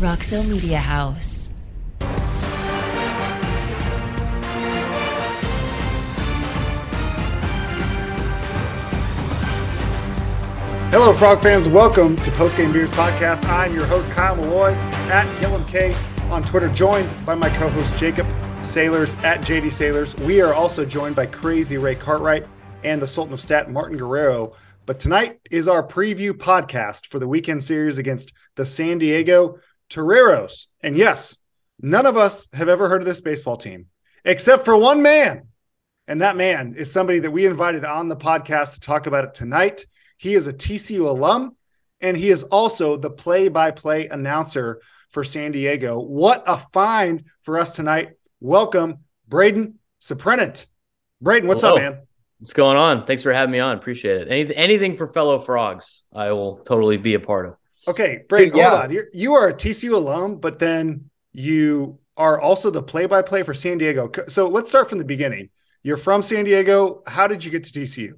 Roxo Media House. Hello, Frog fans. Welcome to Post Game Beers Podcast. I'm your host, Kyle Malloy, at K on Twitter, joined by my co host, Jacob Sailors, at JD Sailors. We are also joined by Crazy Ray Cartwright and the Sultan of Stat, Martin Guerrero. But tonight is our preview podcast for the weekend series against the San Diego Toreros. And yes, none of us have ever heard of this baseball team except for one man. And that man is somebody that we invited on the podcast to talk about it tonight. He is a TCU alum, and he is also the play by play announcer for San Diego. What a find for us tonight. Welcome, Braden Suprenant. Braden, what's Hello. up, man? What's going on? Thanks for having me on. Appreciate it. Anything, anything for fellow frogs, I will totally be a part of. Okay, Braden, yeah. hold on. You're, you are a TCU alum, but then you are also the play by play for San Diego. So let's start from the beginning. You're from San Diego. How did you get to TCU?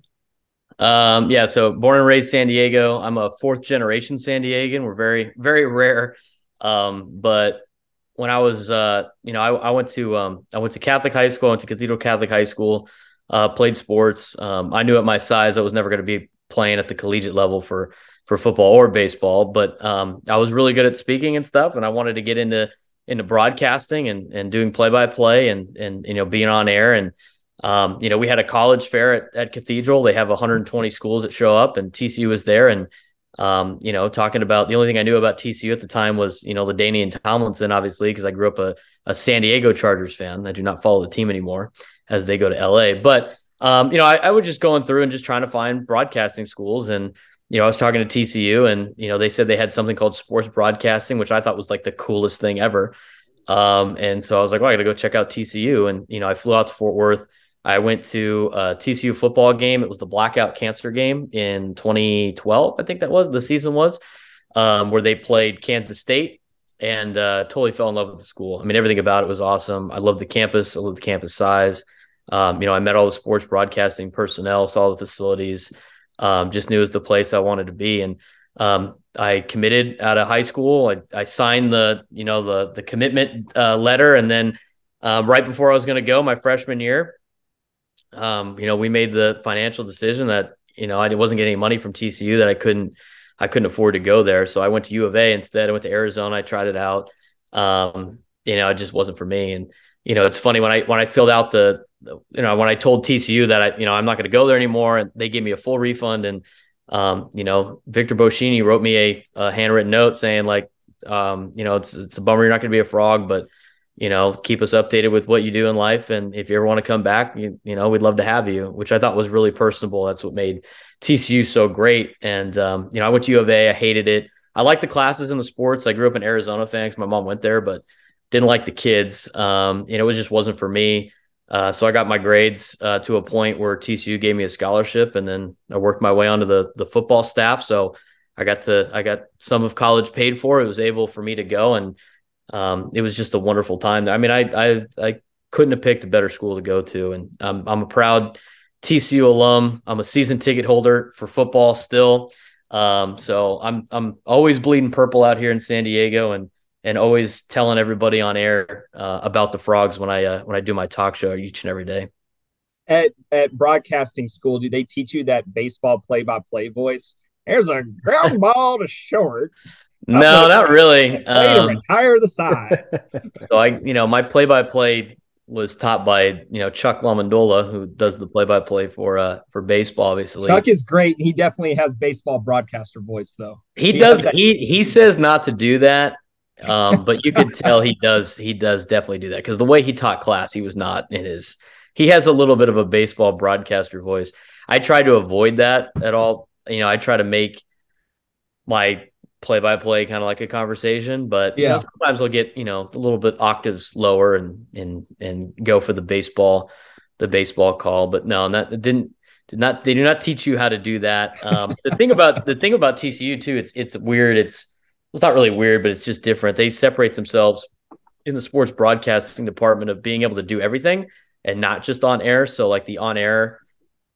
Um, yeah, so born and raised San Diego. I'm a fourth generation San Diegan. We're very, very rare. Um, but when I was, uh, you know, I, I went to, um, I went to Catholic high school. I went to Cathedral Catholic High School. Uh, played sports. Um, I knew at my size I was never going to be playing at the collegiate level for for football or baseball, but um, I was really good at speaking and stuff, and I wanted to get into into broadcasting and and doing play by play and and you know being on air and um, you know, we had a college fair at, at Cathedral. They have 120 schools that show up, and TCU was there. And um, you know, talking about the only thing I knew about TCU at the time was you know LaDainian Tomlinson, obviously, because I grew up a, a San Diego Chargers fan. I do not follow the team anymore as they go to LA. But um, you know, I, I was just going through and just trying to find broadcasting schools, and you know, I was talking to TCU, and you know, they said they had something called sports broadcasting, which I thought was like the coolest thing ever. Um, and so I was like, well, I got to go check out TCU, and you know, I flew out to Fort Worth I went to a TCU football game. It was the blackout cancer game in 2012, I think that was the season was, um, where they played Kansas State and uh, totally fell in love with the school. I mean, everything about it was awesome. I love the campus. I love the campus size. Um, you know, I met all the sports broadcasting personnel, saw the facilities, um, just knew it was the place I wanted to be. And um, I committed out of high school. I, I signed the, you know, the the commitment uh, letter, and then uh, right before I was going to go, my freshman year, um, you know, we made the financial decision that you know I wasn't getting money from TCU that I couldn't I couldn't afford to go there, so I went to U of A instead. I went to Arizona. I tried it out. Um, you know, it just wasn't for me. And you know, it's funny when I when I filled out the, you know when I told TCU that I you know I'm not going to go there anymore, and they gave me a full refund. And um, you know, Victor Boschini wrote me a, a handwritten note saying like, um, you know, it's it's a bummer you're not going to be a frog, but you know, keep us updated with what you do in life. And if you ever want to come back, you, you know, we'd love to have you, which I thought was really personable. That's what made TCU so great. And, um, you know, I went to U of A, I hated it. I liked the classes and the sports. I grew up in Arizona, thanks. My mom went there, but didn't like the kids. Um, know, it just wasn't for me. Uh, so I got my grades uh, to a point where TCU gave me a scholarship, and then I worked my way onto the the football staff. So I got to I got some of college paid for. It was able for me to go, and um, it was just a wonderful time. I mean, I, I, I couldn't have picked a better school to go to. And I'm, I'm a proud TCU alum. I'm a season ticket holder for football still. Um, so I'm, I'm always bleeding purple out here in San Diego and, and always telling everybody on air uh, about the frogs when I, uh, when I do my talk show each and every day. At, at broadcasting school, do they teach you that baseball play by play voice? There's a ground ball to short. No, not really. Um, retire the side. so I, you know, my play-by-play was taught by you know Chuck Lamondola, who does the play-by-play for uh for baseball. Obviously, Chuck is great. He definitely has baseball broadcaster voice, though. He, he does. He he says not to do that, um, but you could tell he does. He does definitely do that because the way he taught class, he was not in his. He has a little bit of a baseball broadcaster voice. I try to avoid that at all. You know, I try to make my play by play kind of like a conversation, but yeah, you know, sometimes I'll get, you know, a little bit octaves lower and and and go for the baseball, the baseball call. But no, that didn't did not they do not teach you how to do that. Um, the thing about the thing about TCU too, it's it's weird. It's it's not really weird, but it's just different. They separate themselves in the sports broadcasting department of being able to do everything and not just on air. So like the on air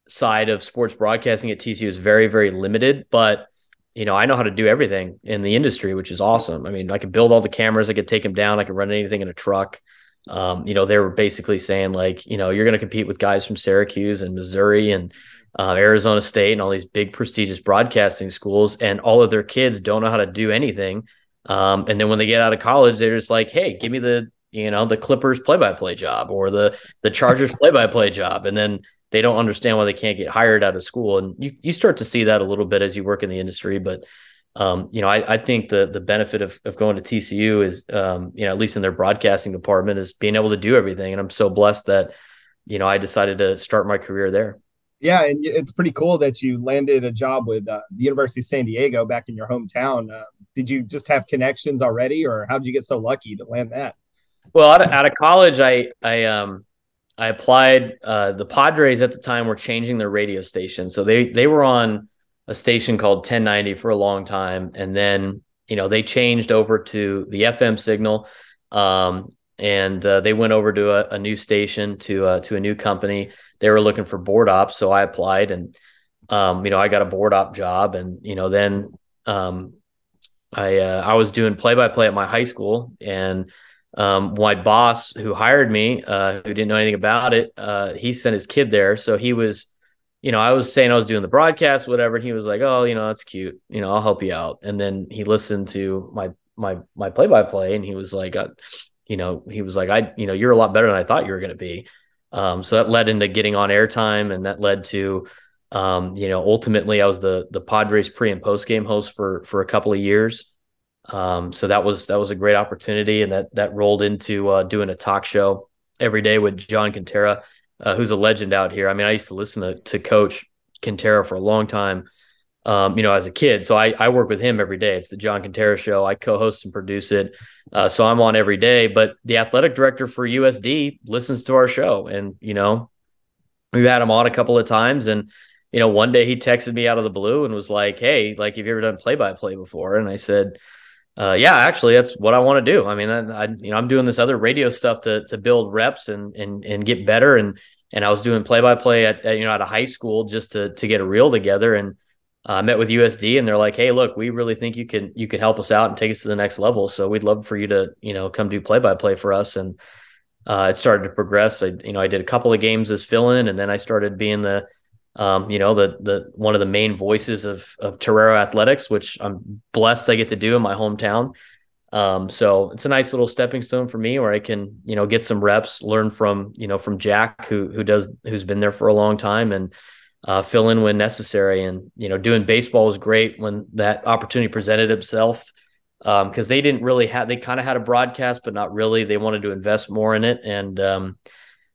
side of sports broadcasting at TCU is very, very limited, but you know, I know how to do everything in the industry, which is awesome. I mean, I could build all the cameras, I could take them down, I could run anything in a truck. Um, you know, they were basically saying like, you know, you're going to compete with guys from Syracuse and Missouri and uh, Arizona State and all these big prestigious broadcasting schools, and all of their kids don't know how to do anything. Um, and then when they get out of college, they're just like, hey, give me the you know the Clippers play by play job or the the Chargers play by play job, and then they don't understand why they can't get hired out of school. And you you start to see that a little bit as you work in the industry, but. Um, you know, I, I, think the the benefit of, of going to TCU is, um, you know, at least in their broadcasting department, is being able to do everything. And I'm so blessed that, you know, I decided to start my career there. Yeah, and it's pretty cool that you landed a job with uh, the University of San Diego back in your hometown. Uh, did you just have connections already, or how did you get so lucky to land that? Well, out of, out of college, I I um I applied. Uh, the Padres at the time were changing their radio station, so they they were on a station called 1090 for a long time, and then you know they changed over to the FM signal, um, and uh, they went over to a, a new station to uh, to a new company. They were looking for board ops, so I applied, and um, you know I got a board op job, and you know then um, I uh, I was doing play by play at my high school, and um, my boss who hired me, uh, who didn't know anything about it, uh, he sent his kid there, so he was. You know, I was saying I was doing the broadcast, whatever, and he was like, "Oh, you know, that's cute. You know, I'll help you out." And then he listened to my my my play by play, and he was like, uh, you know, he was like, I, you know, you're a lot better than I thought you were going to be. Um, so that led into getting on airtime, and that led to, um, you know, ultimately I was the the Padres pre and post game host for for a couple of years. Um, so that was that was a great opportunity, and that that rolled into uh, doing a talk show every day with John Kentera, uh, who's a legend out here. I mean, I used to listen to to Coach Kentera for a long time um, you know, as a kid. So I, I work with him every day. It's the John Kentera show. I co-host and produce it. Uh, so I'm on every day, but the athletic director for USD listens to our show and, you know, we've had him on a couple of times and, you know, one day he texted me out of the blue and was like, Hey, like, have you ever done play by play before? And I said, uh, yeah, actually, that's what I want to do. I mean, I, I, you know, I'm doing this other radio stuff to to build reps and and and get better. And and I was doing play by play at you know at a high school just to to get a reel together. And uh, met with USD and they're like, "Hey, look, we really think you can you could help us out and take us to the next level. So we'd love for you to you know come do play by play for us." And uh, it started to progress. I you know I did a couple of games as fill in, and then I started being the um, you know the the one of the main voices of of Torero Athletics, which I'm blessed I get to do in my hometown. Um, so it's a nice little stepping stone for me where I can, you know, get some reps, learn from, you know, from Jack who who does who's been there for a long time and uh, fill in when necessary. And you know, doing baseball was great when that opportunity presented itself because um, they didn't really have they kind of had a broadcast, but not really. They wanted to invest more in it, and um,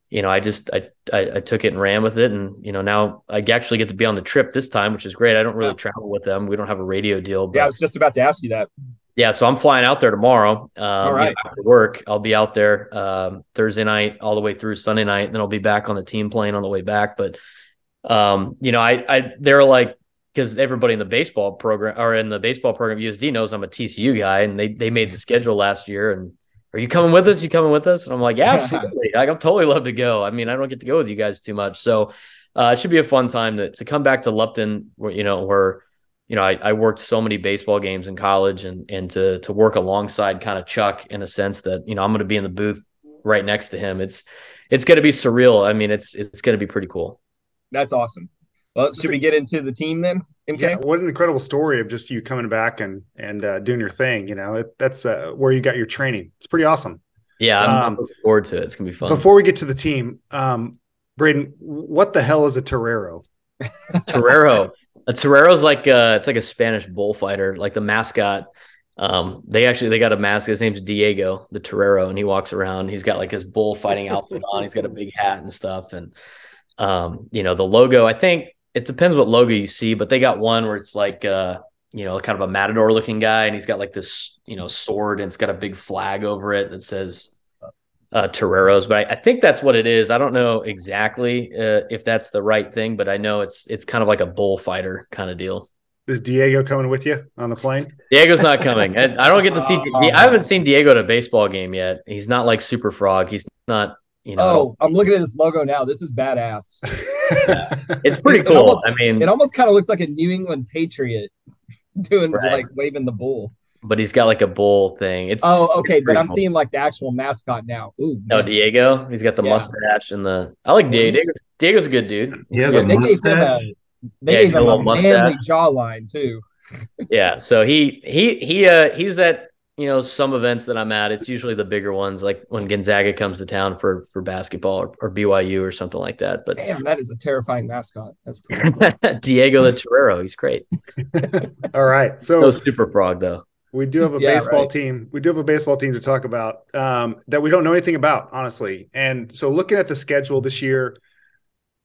you know, I just I, I, I took it and ran with it, and you know, now I actually get to be on the trip this time, which is great. I don't really yeah. travel with them. We don't have a radio deal. But, yeah, I was just about to ask you that. Yeah, so I'm flying out there tomorrow. Um, all right. You know, after work, I'll be out there um, Thursday night all the way through Sunday night, and then I'll be back on the team plane on the way back. But um, you know, I, I, they're like, because everybody in the baseball program or in the baseball program USD knows I'm a TCU guy, and they they made the schedule last year. And are you coming with us? You coming with us? And I'm like, yeah, absolutely. like, I'm totally love to go. I mean, I don't get to go with you guys too much, so uh, it should be a fun time to to come back to Lupton, where you know where you know I, I worked so many baseball games in college, and and to to work alongside kind of Chuck in a sense that you know I'm going to be in the booth right next to him. It's it's going to be surreal. I mean, it's it's going to be pretty cool that's awesome. Well, should we get into the team then? MK? Yeah, what an incredible story of just you coming back and and uh, doing your thing. You know, it, that's uh, where you got your training. It's pretty awesome. Yeah, I'm, um, looking forward to it. It's gonna be fun. Before we get to the team, um, Braden, what the hell is a torero? torero. A torero is like uh, it's like a Spanish bullfighter, like the mascot. Um, they actually they got a mask. His name's Diego, the torero, and he walks around. He's got like his bullfighting outfit on. He's got a big hat and stuff, and um, you know, the logo, I think it depends what logo you see, but they got one where it's like uh, you know, kind of a matador looking guy, and he's got like this, you know, sword and it's got a big flag over it that says uh, Toreros, but I, I, think that's what it is. I don't know exactly uh, if that's the right thing, but I know it's it's kind of like a bullfighter kind of deal. Is Diego coming with you on the plane? Diego's not coming. I, I don't get to see. I haven't seen Diego at a baseball game yet. He's not like Super Frog. He's not you know, oh, I'm looking at this logo now. This is badass. yeah. It's pretty cool. Almost, I mean, it almost kind of looks like a New England Patriot. doing right. like waving the bull. But he's got like a bull thing. It's oh okay, but I'm cool. seeing like the actual mascot now. Ooh, no, Diego. He's got the yeah. mustache and the. I like Diego. Diego's, Diego's a good dude. He has yeah, a mustache. A, they yeah, gave him a, a manly jawline too. yeah, so he he he uh he's at you know some events that I'm at. It's usually the bigger ones, like when Gonzaga comes to town for for basketball or, or BYU or something like that. But damn, that is a terrifying mascot. That's cool. Diego the Torero, he's great. All right, so no super frog though. We do have a yeah, baseball right. team. We do have a baseball team to talk about um, that we don't know anything about, honestly. And so, looking at the schedule this year,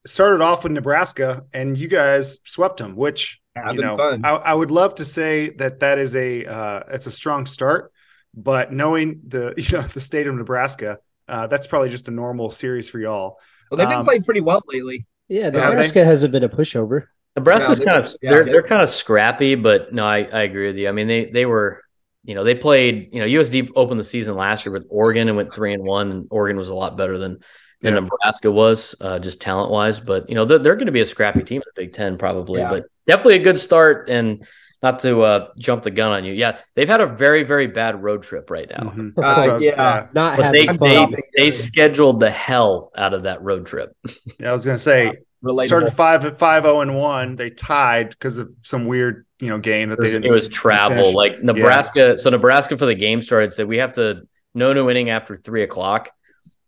started off with Nebraska, and you guys swept them, which you know, I, I, would love to say that that is a uh, it's a strong start, but knowing the you know the state of Nebraska, uh, that's probably just a normal series for y'all. Well, they've been um, playing pretty well lately. Yeah, so Nebraska has a bit of pushover. Nebraska's yeah, kind of yeah, they're they're kind of scrappy, but no, I, I agree with you. I mean, they they were you know they played you know USD opened the season last year with Oregon and went three and one, and Oregon was a lot better than than yeah. Nebraska was, uh, just talent wise. But you know they're, they're going to be a scrappy team in the Big Ten probably, but definitely a good start. And not to uh, jump the gun on you, yeah, they've had a very very bad road trip right now. Mm-hmm. Uh, yeah, not but they they, they scheduled the hell out of that road trip. yeah, I was going to say. Relatable. Started five at five zero oh and one. They tied because of some weird you know game that they didn't. It was travel. Finish. Like Nebraska. Yeah. So Nebraska for the game started said we have to no new inning after three o'clock.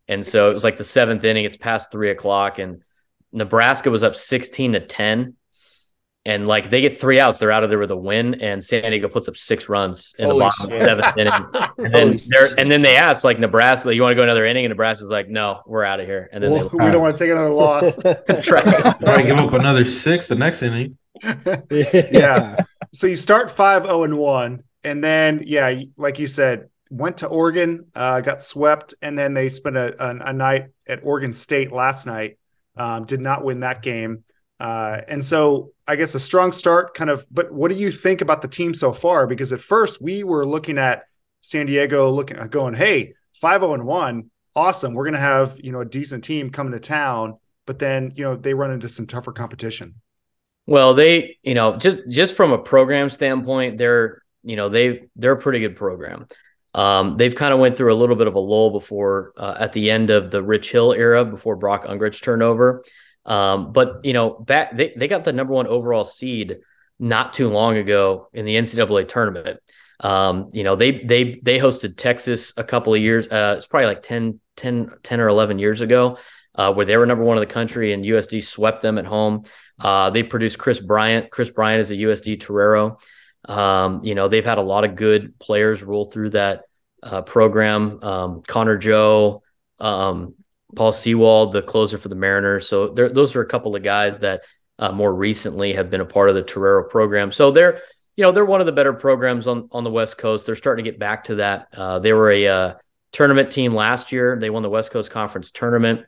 And so it was like the seventh inning, it's past three o'clock, and Nebraska was up 16 to 10. And like they get three outs, they're out of there with a win, and San Diego puts up six runs in Holy the bottom shit. seventh inning. And then, and then they ask like Nebraska, you want to go another inning? And Nebraska's like, no, we're out of here. And then well, we don't want to take another loss. That's right. Try to give up another six the next inning. yeah. So you start 5 0 and 1. And then, yeah, like you said, went to Oregon, uh, got swept, and then they spent a, a, a night at Oregon State last night. Um, did not win that game. Uh, and so I guess a strong start, kind of. But what do you think about the team so far? Because at first we were looking at San Diego, looking going, hey, five zero oh and one, awesome. We're gonna have you know a decent team coming to town. But then you know they run into some tougher competition. Well, they you know just just from a program standpoint, they're you know they they're a pretty good program. Um, they've kind of went through a little bit of a lull before uh, at the end of the Rich Hill era before Brock Ungricht turned over. Um, but you know, back they, they got the number one overall seed not too long ago in the NCAA tournament. Um, you know, they they they hosted Texas a couple of years. Uh, it's probably like 10, 10, 10 or 11 years ago, uh, where they were number one in the country and USD swept them at home. Uh, they produced Kris Bryant. Kris Bryant is a USD Torero. Um, you know, they've had a lot of good players roll through that uh, program. Um, Connor Joe, um, Paul Sewald, the closer for the Mariners. So those are a couple of guys that uh, more recently have been a part of the Torero program. So they're, you know, they're one of the better programs on on the West Coast. They're starting to get back to that. Uh, they were a uh, tournament team last year. They won the West Coast Conference tournament,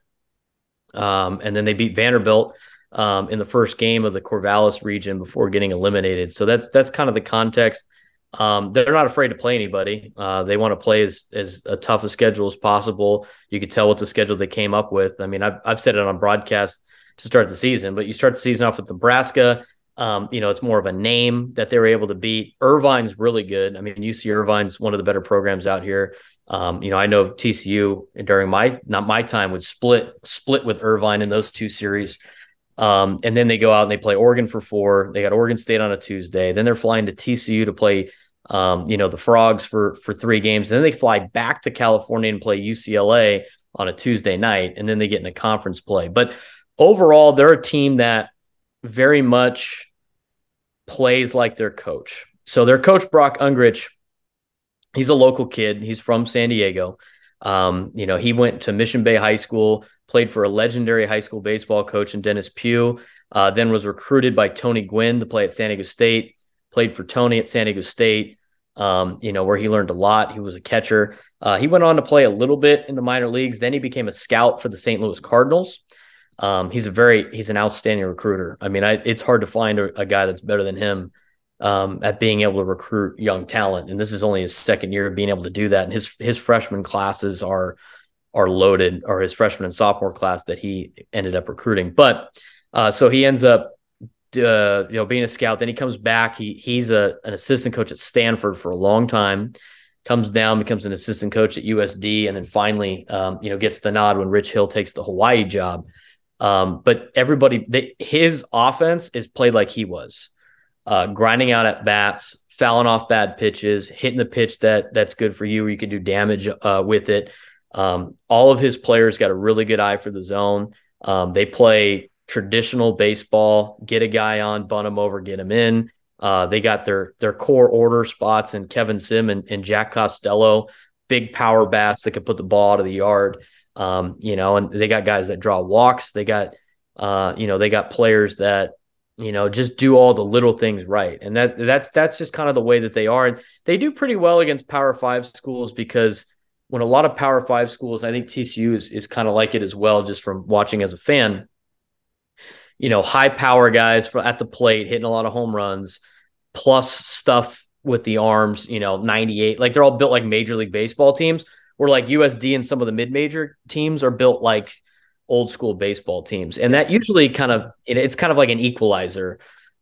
um, and then they beat Vanderbilt um, in the first game of the Corvallis region before getting eliminated. So that's that's kind of the context. Um, they're not afraid to play anybody. Uh, they want to play as as a tough a schedule as possible. You could tell what the schedule they came up with. I mean, I've I've said it on broadcast to start the season, but you start the season off with Nebraska. Um, you know, it's more of a name that they were able to beat. Irvine's really good. I mean, UC Irvine's one of the better programs out here. Um, you know, I know TCU during my not my time would split split with Irvine in those two series. Um, and then they go out and they play Oregon for four. They got Oregon State on a Tuesday. Then they're flying to TCU to play, um, you know, the Frogs for for three games. And then they fly back to California and play UCLA on a Tuesday night. And then they get in a conference play. But overall, they're a team that very much plays like their coach. So their coach Brock Ungricht, he's a local kid. He's from San Diego. Um, you know, he went to Mission Bay High School played for a legendary high school baseball coach in Dennis Pugh, uh, then was recruited by Tony Gwynn to play at San Diego State, played for Tony at San Diego State, um, you know, where he learned a lot. He was a catcher. Uh, he went on to play a little bit in the minor leagues. Then he became a scout for the St. Louis Cardinals. Um, he's a very, he's an outstanding recruiter. I mean, I, it's hard to find a, a guy that's better than him um, at being able to recruit young talent. And this is only his second year of being able to do that. And his his freshman classes are are loaded, or his freshman and sophomore class that he ended up recruiting. But uh, so he ends up uh, you know, being a scout. Then he comes back. He he's a an assistant coach at Stanford for a long time. Comes down, becomes an assistant coach at USD, and then finally, um, you know, gets the nod when Rich Hill takes the Hawaii job. Um, but everybody, they, his offense is played like he was, uh, grinding out at bats, fouling off bad pitches, hitting the pitch that that's good for you, where you can do damage uh, with it. Um, all of his players got a really good eye for the zone. Um, they play traditional baseball, get a guy on, bunt him over, get him in. Uh, they got their their core order spots and Kevin Sim and, and Jack Costello, big power bats that could put the ball out of the yard. Um, you know, and they got guys that draw walks. They got uh, you know, they got players that you know just do all the little things right, and that that's that's just kind of the way that they are, and they do pretty well against Power Five schools because when a lot of Power Five schools, I think TCU is is kind of like it as well, just from watching as a fan you know, high power guys for, at the plate, hitting a lot of home runs, plus stuff with the arms, you know, 98. Like they're all built like Major League Baseball teams, where like USD and some of the mid major teams are built like old school baseball teams. And that usually kind of, it's kind of like an equalizer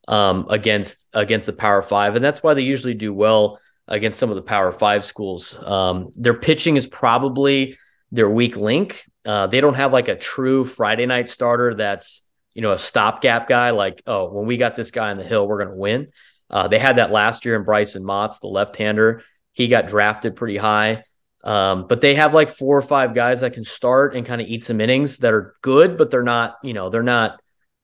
um, against against the Power Five. And that's why they usually do well against some of the Power Five schools. Um, their pitching is probably their weak link. Uh, they don't have like a true Friday night starter that's you know, a stopgap guy like, oh, when we got this guy on the hill, we're going to win. Uh, they had that last year in Bryson Motts, the left hander. He got drafted pretty high. Um, but they have like four or five guys that can start and kind of eat some innings that are good, but they're not, you know, they're not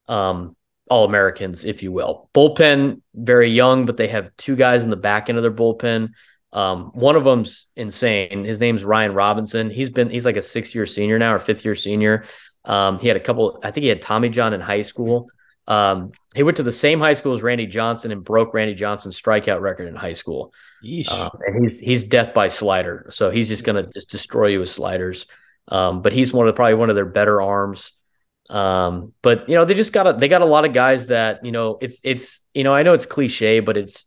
um, all Americans, if you will. Bullpen, very young, but they have two guys in the back end of their bullpen. Um, one of them's insane. His name's Ryan Robinson. He's been, he's like a six year senior now or fifth year senior. Um, he had a couple, I think he had Tommy John in high school. Um, he went to the same high school as Randy Johnson and broke Randy Johnson's strikeout record in high school. Um, and he's he's death by slider, so he's just gonna just destroy you with sliders. Um, but he's one of probably one of their better arms. Um, but you know they just got a, they got a lot of guys that you know it's it's you know I know it's cliche, but it's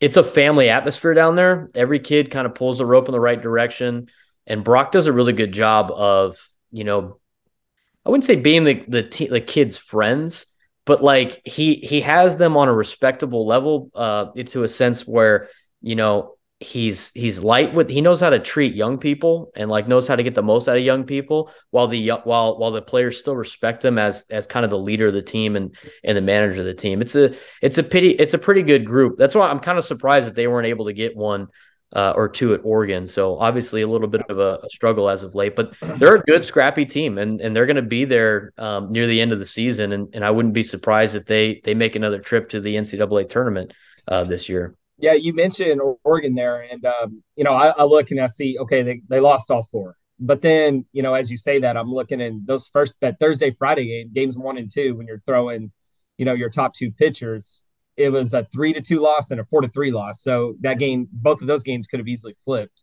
it's a family atmosphere down there. Every kid kind of pulls the rope in the right direction, and Brock does a really good job of you know I wouldn't say being the the, t- the kids' friends, but like he he has them on a respectable level, uh, to a sense where you know he's he's light with he knows how to treat young people and like knows how to get the most out of young people while the while while the players still respect him as as kind of the leader of the team and and the manager of the team. It's a it's a pity it's a pretty good group. That's why I'm kind of surprised that they weren't able to get one uh, or two at Oregon. So obviously a little bit of a, a, struggle as of late, but they're a good scrappy team and, and they're going to be there um, near the end of the season. And, and I wouldn't be surprised if they, they make another trip to the NCAA tournament uh, this year. Yeah. You mentioned Oregon there and, um, you know, I, I, look and I see, okay, they, they lost all four, but then, you know, as you say that I'm looking in those first, that Thursday, Friday game, games one and two, when you're throwing, you know, your top two pitchers, it was a three to two loss and a four to three loss. So that game, both of those games could have easily flipped.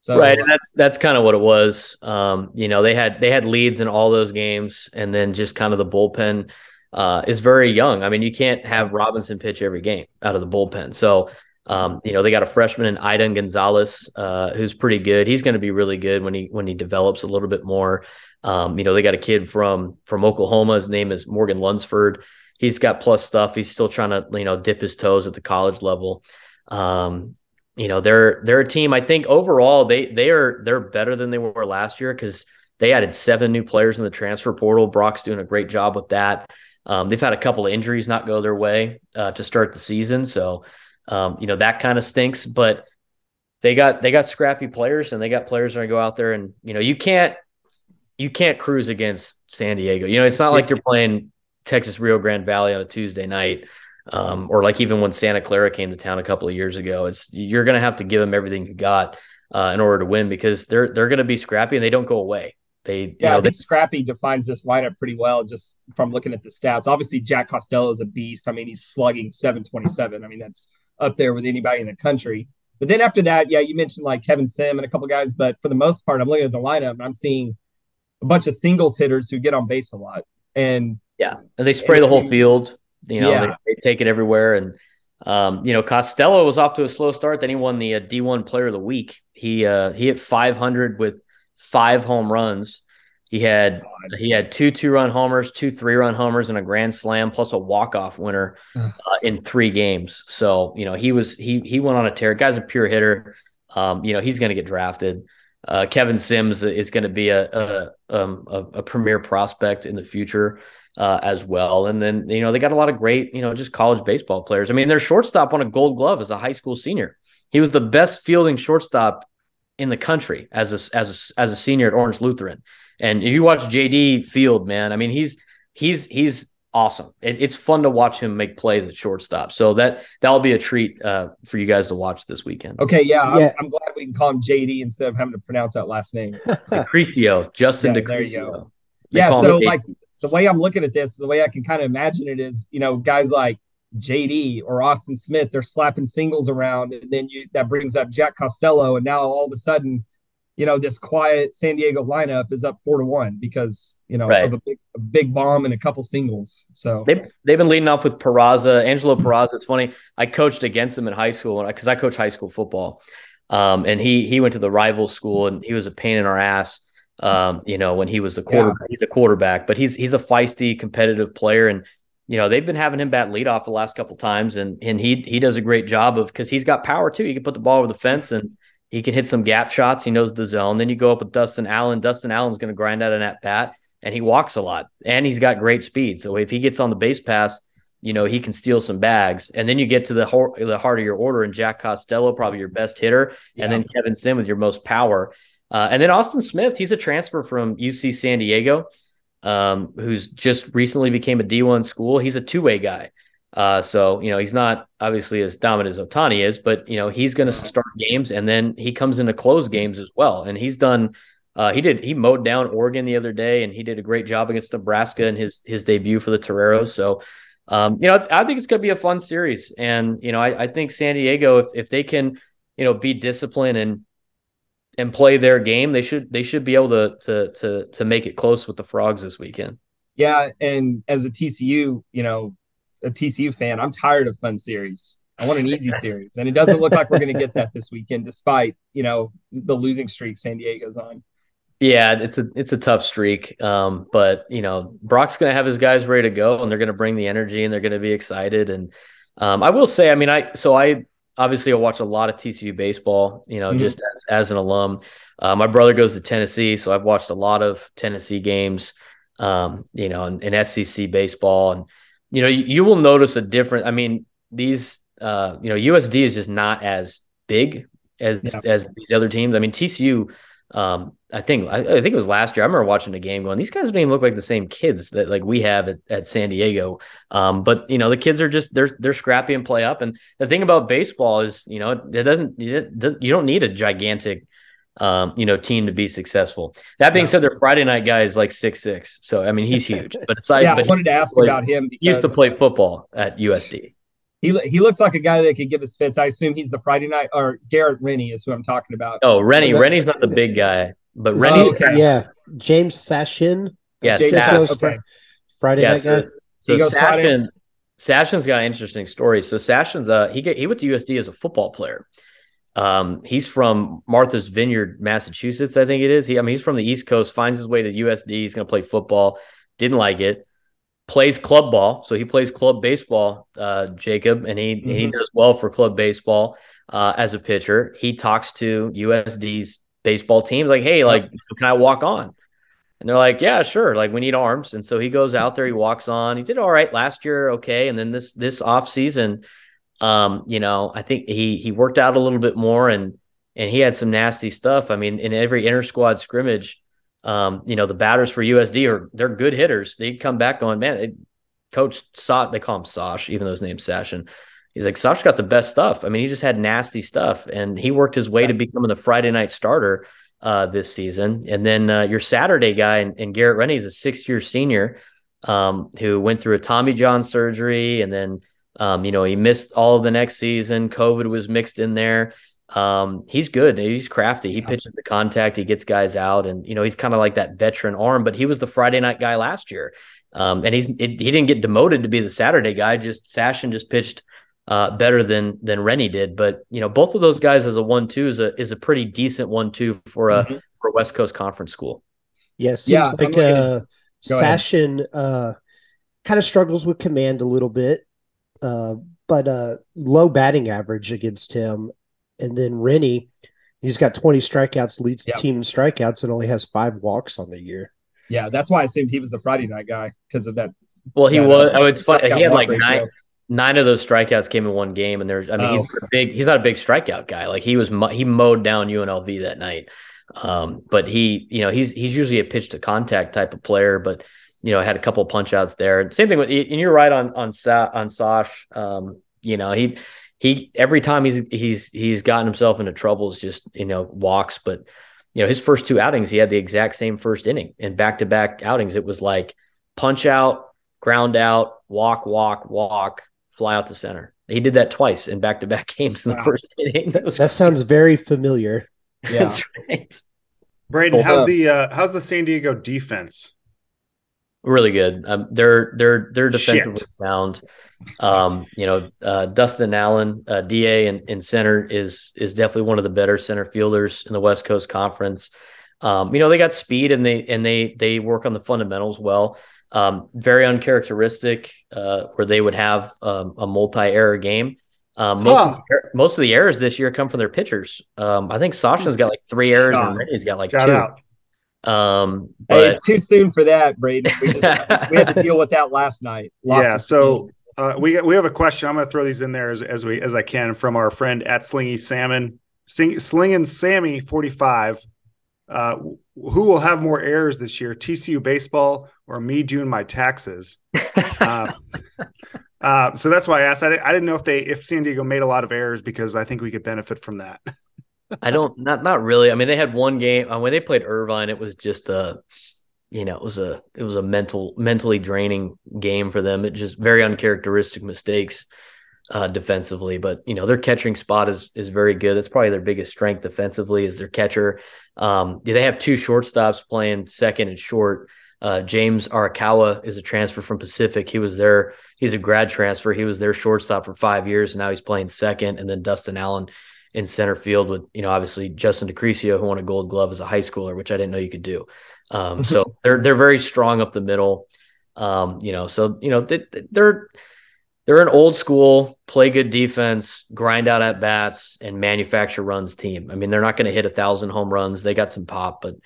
So right, and that's that's kind of what it was. Um, you know, they had they had leads in all those games, and then just kind of the bullpen uh, is very young. I mean, you can't have Robinson pitch every game out of the bullpen. So, um, you know, they got a freshman in Idan Gonzalez uh, who's pretty good. He's going to be really good when he when he develops a little bit more. Um, you know, they got a kid from from Oklahoma. His name is Morgan Lunsford he's got plus stuff. He's still trying to you know dip his toes at the college level. Um, you know they're they're a team. I think overall they they are they're better than they were last year because they added seven new players in the transfer portal. Brock's doing a great job with that. Um, they've had a couple of injuries not go their way uh, to start the season, so um, you know that kind of stinks. But they got they got scrappy players and they got players that are going to go out there and you know you can't you can't cruise against San Diego. You know it's not like you're playing Texas Rio Grande Valley on a Tuesday night, um, or like even when Santa Clara came to town a couple of years ago. It's you're going to have to give them everything you got uh, in order to win because they're they're going to be scrappy and they don't go away. They yeah, know, I think they, scrappy defines this lineup pretty well just from looking at the stats. Obviously, Jack Costello is a beast. I mean, he's slugging 727. I mean, that's up there with anybody in the country. But then after that, yeah, you mentioned like Kevin Sim and a couple guys, but for the most part, I'm looking at the lineup and I'm seeing a bunch of singles hitters who get on base a lot. And yeah, and they spray and the whole field. You know, yeah. they, they, take it everywhere. And um, you know, Costello was off to a slow start. Then he won the uh, D1 Player of the Week. He uh, he hit 500 with five home runs. He had he had two two run homers, two three run homers, and a grand slam, plus a walk off winner uh, in three games. So you know he was he he went on a tear. Guy's a pure hitter. Um, you know he's going to get drafted. Uh, Kevin Sims is going to be a a, um, a a, premier prospect in the future uh, as well. And then you know they got a lot of great you know just college baseball players. I mean their shortstop won a Gold Glove as a high school senior. He was the best fielding shortstop in the country as a as a, as a senior at Orange Lutheran. And if you watch JD Field, man, I mean he's he's he's awesome. It, it's fun to watch him make plays at shortstop. So that that'll be a treat uh, for you guys to watch this weekend. Okay, yeah, yeah. I'm, I'm, glad we can call him JD instead of having to pronounce that last name. Decrecio, Justin yeah, Decrecio. Yeah, so like the way I'm looking at this, the way I can kind of imagine it is, you know, guys like JD or Austin Smith, they're slapping singles around, and then you that brings up Jack Costello, and now all of a sudden, you know, this quiet San Diego lineup is up four to one because you know right. of a big, a big bomb and a couple singles. So they they've been leading off with Peraza, Angelo Peraza. It's funny, I coached against him in high school because I coach high school football, um, and he he went to the rival school and he was a pain in our ass. Um, you know, when he was a quarter, yeah. he's a quarterback, but he's he's a feisty, competitive player, and you know they've been having him bat leadoff the last couple times, and and he he does a great job of because he's got power too. He can put the ball over the fence and he can hit some gap shots. He knows the zone. Then you go up with Dustin Allen. Dustin Allen's going to grind out an at bat, and he walks a lot, and he's got great speed. So if he gets on the base pass, you know he can steal some bags. And then you get to the ho- the heart of your order, and Jack Costello, probably your best hitter, yeah. and then Kevin Sim with your most power. Uh, and then Austin Smith, he's a transfer from UC San Diego um, who's just recently became a D1 school. He's a two way guy. Uh, so, you know, he's not obviously as dominant as Ohtani is, but, you know, he's going to start games and then he comes into close games as well. And he's done, uh, he did, he mowed down Oregon the other day and he did a great job against Nebraska in his, his debut for the Toreros. So, um, you know, I think it's going to be a fun series. And, you know, I, I think San Diego, if, if they can, you know, be disciplined and, and play their game, they should they should be able to to to to make it close with the Frogs this weekend. Yeah, and as a TCU, you know, a TCU fan, I'm tired of fun series. I want an easy series, and it doesn't look like we're going to get that this weekend, despite you know the losing streak San Diego's on. Yeah, it's a it's a tough streak, um, but you know Brock's going to have his guys ready to go, and they're going to bring the energy, and they're going to be excited. And um, I will say, I mean, I so I obviously I watch a lot of TCU baseball, you know, mm-hmm. just as, as, an alum. Uh, my brother goes to Tennessee, so I've watched a lot of Tennessee games, um, you know, in, SEC baseball. And, you know, you, you, will notice a different, I mean, these, uh, you know, USD is just not as big as, yeah. as these other teams. I mean, TCU, um, I think I, I, think it was last year. I remember watching the game going, these guys don't even look like the same kids that like we have at, at San Diego. Um, but you know, the kids are just they're they're scrappy and play up. And the thing about baseball is, you know, it doesn't you don't need a gigantic um, you know, team to be successful. That being said, their Friday night guy is like six six. So I mean he's huge. But aside, yeah, but I wanted to ask about him. He used to play football at USD. He, he looks like a guy that could give us fits. I assume he's the Friday night or Garrett Rennie is who I'm talking about. Oh, Rennie. Rennie's not the big guy. But Rennie's oh, okay. yeah, James Sashin. Yeah, Sash. Okay. Friday yeah, night so, guy. So Sashin, Sashin's got an interesting story. So Sashin's uh he get, he went to USD as a football player. Um, he's from Martha's Vineyard, Massachusetts, I think it is. He, I mean, he's from the East Coast. Finds his way to USD. He's going to play football. Didn't like it. Plays club ball, so he plays club baseball. Uh, Jacob, and he mm-hmm. he does well for club baseball uh, as a pitcher. He talks to USD's baseball teams like, hey, like, can I walk on? And they're like, yeah, sure. Like we need arms. And so he goes out there, he walks on. He did all right last year, okay. And then this this off season, um, you know, I think he he worked out a little bit more and and he had some nasty stuff. I mean, in every inter squad scrimmage, um, you know, the batters for USD are they're good hitters. They come back going, man, it, Coach Sot, they call him Sosh, even though his name's Sashin he's like Sash got the best stuff. I mean, he just had nasty stuff, and he worked his way to becoming the Friday night starter uh, this season. And then uh, your Saturday guy and, and Garrett Rennie is a six year senior um, who went through a Tommy John surgery, and then um, you know he missed all of the next season. COVID was mixed in there. Um, he's good. He's crafty. He pitches the contact. He gets guys out, and you know he's kind of like that veteran arm. But he was the Friday night guy last year, um, and he's it, he didn't get demoted to be the Saturday guy. Just Sashin just pitched uh, better than than Rennie did. But you know, both of those guys as a one-two is a is a pretty decent one-two for a mm-hmm. for a West Coast Conference school. Yeah, seems Yeah, I'm like looking- uh, Sashin uh, kind of struggles with command a little bit, uh, but uh, low batting average against him. And then Rennie, he's got 20 strikeouts, leads the Yep. team in strikeouts, and only has five walks on the year. Yeah, that's why I assumed he was the Friday night guy because of that. Well, he that, was. uh, Oh, it's funny. He had like ratio. nine nine of those strikeouts came in one game, and there's. I mean, he's Oh. not a big. He's not a big strikeout guy. Like he was. He mowed down UNLV that night. Um, but he, you know, he's he's usually a pitch to contact type of player, but you know, had a couple of punch outs there. Same thing with, and you're right on on Sa- on Sash. Um, you know, he he every time he's he's he's gotten himself into troubles, just you know, walks. But you know, his first two outings, he had the exact same first inning, and back to back outings, it was like punch out, ground out, walk, walk, walk, fly out to center. He did that twice in back to back games in the Wow. first inning. That was That sounds very familiar. Yeah. That's right. Braden, Well, how's uh, the uh, how's the San Diego defense? Really good. Um, they're they're they're defensively Shit. sound. Um, you know, uh, Dustin Allen, uh, DA in, in center is is definitely one of the better center fielders in the West Coast Conference. Um, you know, they got speed and they and they they work on the fundamentals well. Um, very uncharacteristic, uh, where they would have um, a multi-error game. Um, most of the, most of the errors this year come from their pitchers. Um, I think Sasha's got like three errors Sean. and Rennie's got like Shout two. out. Um, Hey, it's too soon for that, Braden. We just we had to deal with that last night. Lost Yeah, so- Uh, we got, we have a question. I'm going to throw these in there as, as we as I can from our friend at Slingy Salmon, Sing, Slinging Sammy 45. Uh, who will have more errors this year, TCU baseball or me doing my taxes? Uh, uh, so that's why I asked. I, I didn't know if they if San Diego made a lot of errors because I think we could benefit from that. I don't not not really. I mean, they had one game uh, when they played Irvine. It was just a, you know, it was a it was a mental mentally draining game for them. It just very uncharacteristic mistakes uh, defensively. But you know, their catching spot is is very good. That's probably their biggest strength defensively is their catcher. Um, they have two shortstops playing second and short. Uh, James Arakawa is a transfer from Pacific. He was there. He's a grad transfer. He was their shortstop for five years, and now he's playing second. And then Dustin Allen in center field with you know obviously Justin DeCrisio who won a Gold Glove as a high schooler, which I didn't know you could do. Um, so they're they're very strong up the middle. Um, you know, so you know they, they're they're an old school play good defense, grind out at bats, and manufacture runs team. I mean, they're not going to hit a thousand home runs. They got some pop, but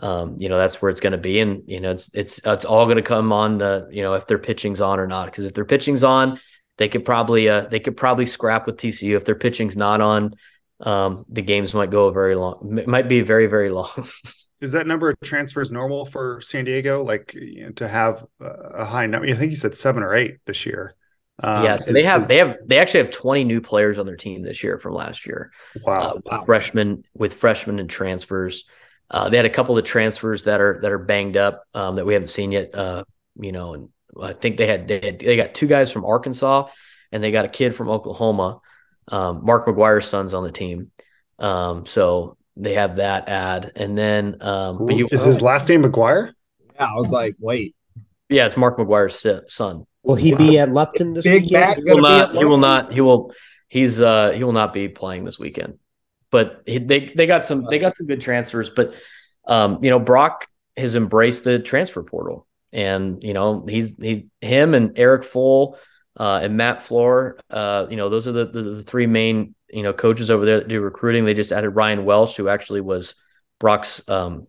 um, you know that's where it's going to be, and you know it's it's it's all going to come on the you know if their pitching's on or not. Because if their pitching's on, they could probably uh they could probably scrap with TCU. If their pitching's not on, um, the games might go very long, might be very very long. Is that number of transfers normal for San Diego? Like you know, to have a high number? I think you said seven or eight this year. Um, yeah, so is- they have is- they have they actually have 20 new players on their team this year from last year. wow. uh, with freshmen with freshmen and transfers. Uh, they had a couple of transfers that are that are banged up um, that we haven't seen yet. Uh, you know, and I think they had, they had they got two guys from Arkansas and they got a kid from Oklahoma. Um, Mark McGwire's son's on the team, um, so they have that ad. And then, um, but you, is his last name McGwire? yeah, I was like, wait, yeah, it's Mark McGwire's son. Will he be at Lupton this Big weekend? back He will not. He will not. He will. He's uh he will not be playing this weekend. But he, they they got some they got some good transfers. But um you know Brock has embraced the transfer portal, and you know he's he's him and Eric Full uh, and Matt Floor. Uh, you know those are the, the the three main you know coaches over there that do recruiting. They just added Ryan Welsh, who actually was Brock's um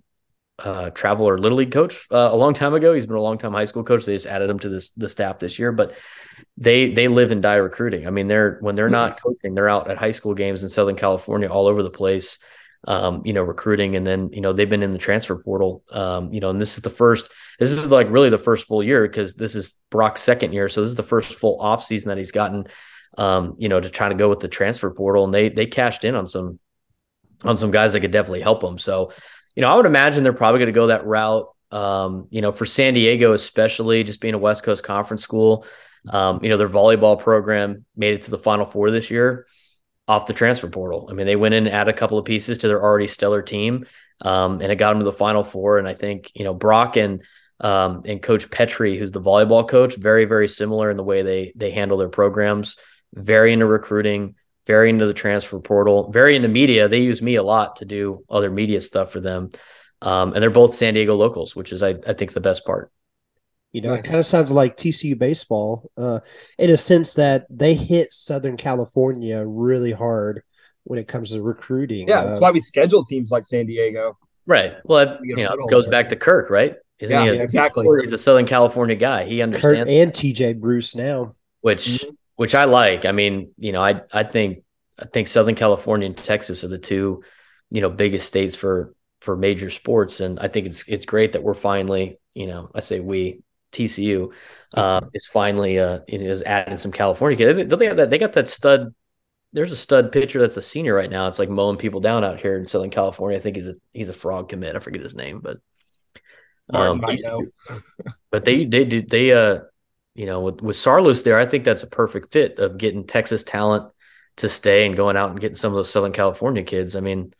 uh, travel or little league coach uh, a long time ago. He's been a long time high school coach. They just added him to this the staff this year, but they they live and die recruiting. I mean, they're when they're not coaching, they're out at high school games in Southern California, all over the place. Um, you know, recruiting, and then you know they've been in the transfer portal. Um, you know, and this is the first. This is like really the first full year because this is Brock's second year, so this is the first full off season that he's gotten. Um, you know, to try to go with the transfer portal, and they they cashed in on some on some guys that could definitely help them. So, you know, I would imagine they're probably going to go that route. Um, you know, for San Diego, especially just being a West Coast Conference school, um, you know, their volleyball program made it to the Final Four this year off the transfer portal. I mean, they went in and added a couple of pieces to their already stellar team, um, and it got them to the Final Four. And I think you know Brock and um, and Coach Petrie, who's the volleyball coach, very very similar in the way they they handle their programs. Very into recruiting, very into the transfer portal, very into media. They use me a lot to do other media stuff for them. Um, and they're both San Diego locals, which is I, I think the best part. You know, Nice. it kind of sounds like TCU baseball, uh, in a sense that they hit Southern California really hard when it comes to recruiting. Yeah, that's Uh, why we schedule teams like San Diego. Right. Well, it, you know, goes back to Kirk, right? Isn't Yeah, he? A, yeah, exactly. He's a Southern California guy. He Kirk understands, and TJ Bruce now. which Mhm. Which I like. I mean, you know, I I think I think Southern California and Texas are the two, you know, biggest states for for major sports, and I think it's it's great that we're finally, you know, I say we TCU uh, is finally uh you know, is adding some California kids. Don't they have that? They got that stud. There's a stud pitcher that's a senior right now. It's like mowing people down out here in Southern California. I think he's a he's a frog commit. I forget his name, but um, but they they did they uh you know with with Saarloos there, I think that's a perfect fit of getting Texas talent to stay and going out and getting some of those Southern California kids. I mean,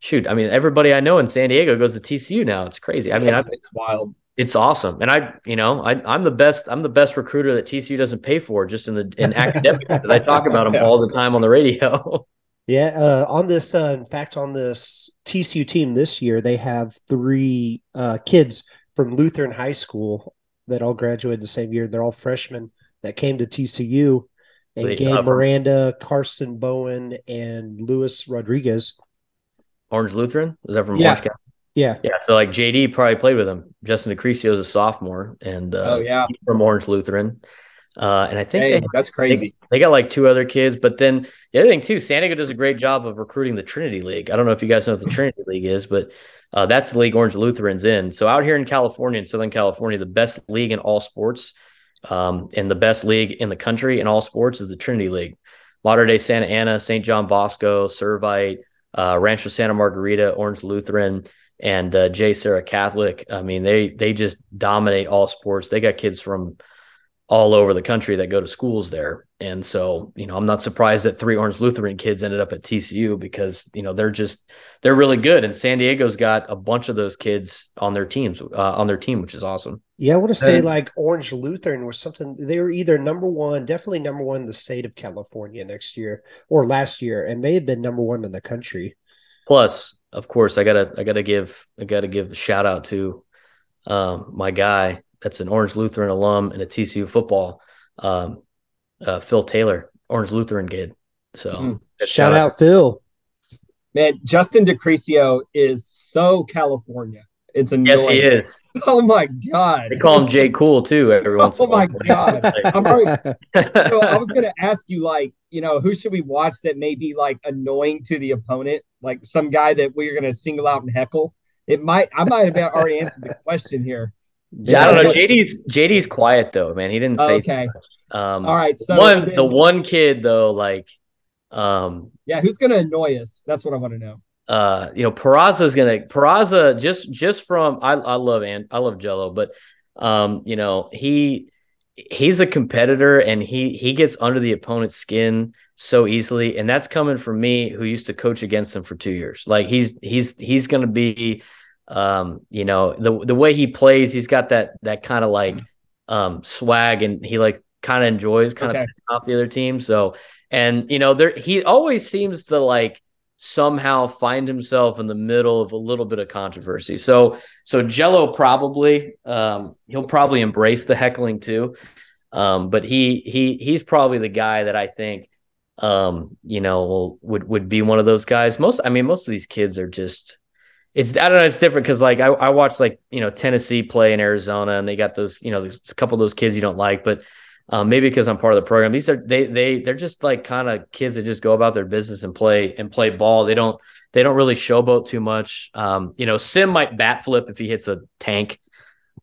shoot, I mean everybody I know in San Diego goes to TCU now. It's crazy. I mean, Yeah, I, it's wild. it's awesome, and I you know I I'm the best I'm the best recruiter that TCU doesn't pay for just in the in academics because I talk about them all the time on the radio. Yeah, uh, on this, uh, in fact, on this TCU team this year, they have three uh, kids from Lutheran High School that all graduated the same year. They're all freshmen that came to TCU. And Wait, Gabe Miranda, Carson Bowen, and Luis Rodriguez. Orange Lutheran is that from Yeah. Orange County? Yeah, Yeah, so like JD probably played with him. Justin DeCrisio is a sophomore, and uh, oh yeah, from Orange Lutheran. Uh, and I think hey, they, that's crazy. they got like two other kids. But then the other thing too, San Diego does a great job of recruiting the Trinity League. I don't know if you guys know what the Trinity League is, but uh, that's the league Orange Lutheran's in. So out here in California, in Southern California, the best league in all sports, um, and the best league in the country in all sports is the Trinity League. Mater Dei Santa Ana, St. John Bosco, Servite, uh, Rancho Santa Margarita, Orange Lutheran, and uh, JSerra Catholic. I mean, they they just dominate all sports. They got kids from all over the country that go to schools there. And so, you know, I'm not surprised that three Orange Lutheran kids ended up at TCU because, you know, they're just they're really good. And San Diego's got a bunch of those kids on their teams, uh, on their team, which is awesome. yeah. I want to say And- like Orange Lutheran was something. They were either number one, definitely number one in the state of California next year or last year, and may have been number one in the country. Plus, of course, I gotta I gotta give I gotta give a shout out to um, my guy that's an Orange Lutheran alum and a TCU football, um, uh, Phil Taylor, Orange Lutheran kid. So Mhm. Shout out Phil. Man, Justin DeCrisio is so California. It's annoying. Yes, he is. Oh my god. They call him Jay Cool too. Every once Oh my God. I'm already- so I I was gonna ask you, like, you know, who should we watch that may be like annoying to the opponent? Like some guy that we're gonna single out and heckle. It might I might have already answered the question here. I don't know. JD's JD's quiet though, man. He didn't say Okay. Um, All right. So one then- the one kid though, like, um, yeah, who's gonna annoy us? That's what I want to know. uh, you know, Peraza's gonna Peraza just just from I I love and I love Jello, but um, you know, he he's a competitor and he he gets under the opponent's skin so easily, and that's coming from me who used to coach against him for two years. Like he's he's he's gonna be um, you know, the the way he plays, he's got that that kind of like um swag and he like kind of enjoys kind Okay. of off the other team. So and you know, there he always seems to like somehow find himself in the middle of a little bit of controversy. So so Jello probably um he'll probably embrace the heckling too. Um but he he he's probably the guy that I think um you know will, would would be one of those guys. Most I mean most of these kids are just it's I don't know it's different cuz like I I watch like you know Tennessee play in Arizona and they got those you know there's a couple of those kids you don't like but um, maybe because I'm part of the program. These are they they they're just like kind of kids that just go about their business and play and play ball. They don't they don't really showboat too much. Um, you know, Sim might bat flip if he hits a tank.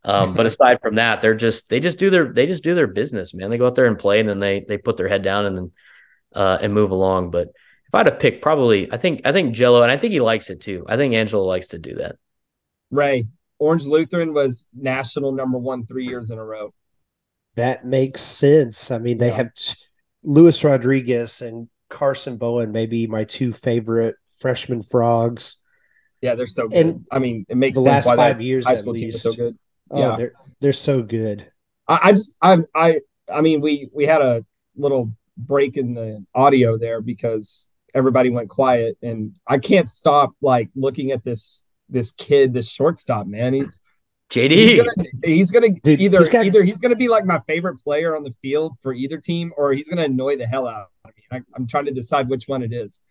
Um, but aside from that, they're just they just do their they just do their business, man. They go out there and play, and then they they put their head down and then uh, and move along. But if I had to pick, probably I think I think Jello, and I think he likes it too. I think Angelo likes to do that. Ray, Orange Lutheran was national number one three years in a row. That makes sense. I mean, they Yeah. have t- Luis Rodriguez and Carson Bowen, maybe my two favorite freshman frogs. Yeah, they're so good. And I mean, it makes the sense last why five that years high at school team is least. so good. Oh, Yeah. they're they're so good. I, I just I I I mean we we had a little break in the audio there because everybody went quiet and I can't stop like looking at this this kid, this shortstop, man. He's JD. he's gonna, he's gonna Dude, either he's got- either he's gonna be like my favorite player on the field for either team, or he's gonna annoy the hell out of me. I, I'm trying to decide which one it is.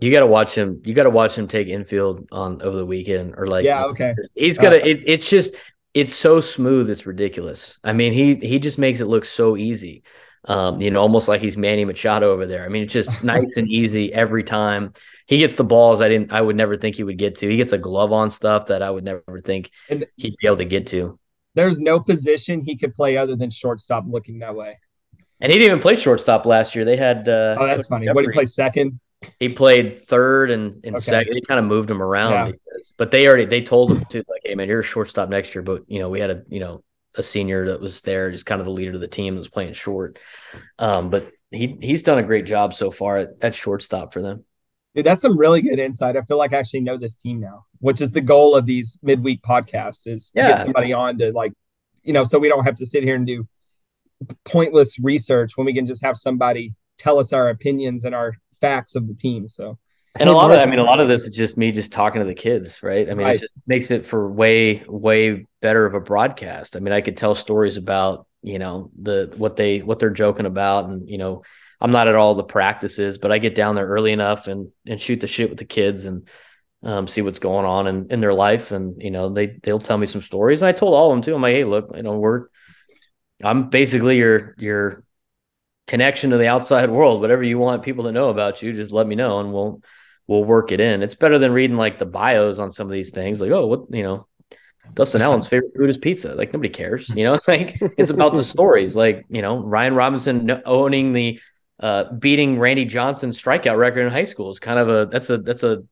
You got to watch him. You got to watch him take infield on over the weekend, or like, Yeah, okay. He's gonna. Uh, it's it's just it's so smooth. It's ridiculous. I mean, he he just makes it look so easy. Um, you know, almost like he's Manny Machado over there. I mean, it's just nice and easy every time. He gets the balls I didn't. I would never think he would get to. He gets a glove on stuff that I would never think And- he'd be able to get to. There's no position he could play other than shortstop looking that way. And he didn't even play shortstop last year. They had. Uh, Oh, that's funny. What did he play second? He played third and, and Okay. second. They kind of moved him around, Yeah. because, but they already they told him to like, hey man, you're a shortstop next year. But you know, we had a you know a senior that was there, just kind of the leader of the team, that was playing short. Um, but he he's done a great job so far at, at shortstop for them. Dude, that's some really good insight. I feel like I actually know this team now, which is the goal of these midweek podcasts is to Yeah. get somebody on to like, you know, so we don't have to sit here and do pointless research when we can just have somebody tell us our opinions and our facts of the team. So And a Hey, lot of, I mean, a lot of this is just me just talking to the kids, right? I mean, Right. it just makes it for way, way better of a broadcast. I mean, I could tell stories about, you know, the what they what they're joking about, and you know, I'm not at all the practices, but I get down there early enough and and shoot the shit with the kids and um, see what's going on in, in their life, and you know, they they'll tell me some stories, and I told all of them too. I'm like, hey, look, you know, we're I'm basically your your connection to the outside world. Whatever you want people to know about you, just let me know, and we'll we'll work it in. It's better than reading like the bios on some of these things. Like, oh, what you know, Dustin Allen's favorite food is pizza. Like nobody cares, you know. like it's about the stories. Like you know, Ryan Robinson owning the uh, beating Randy Johnson's strikeout record in high school is kind of a that's a that's a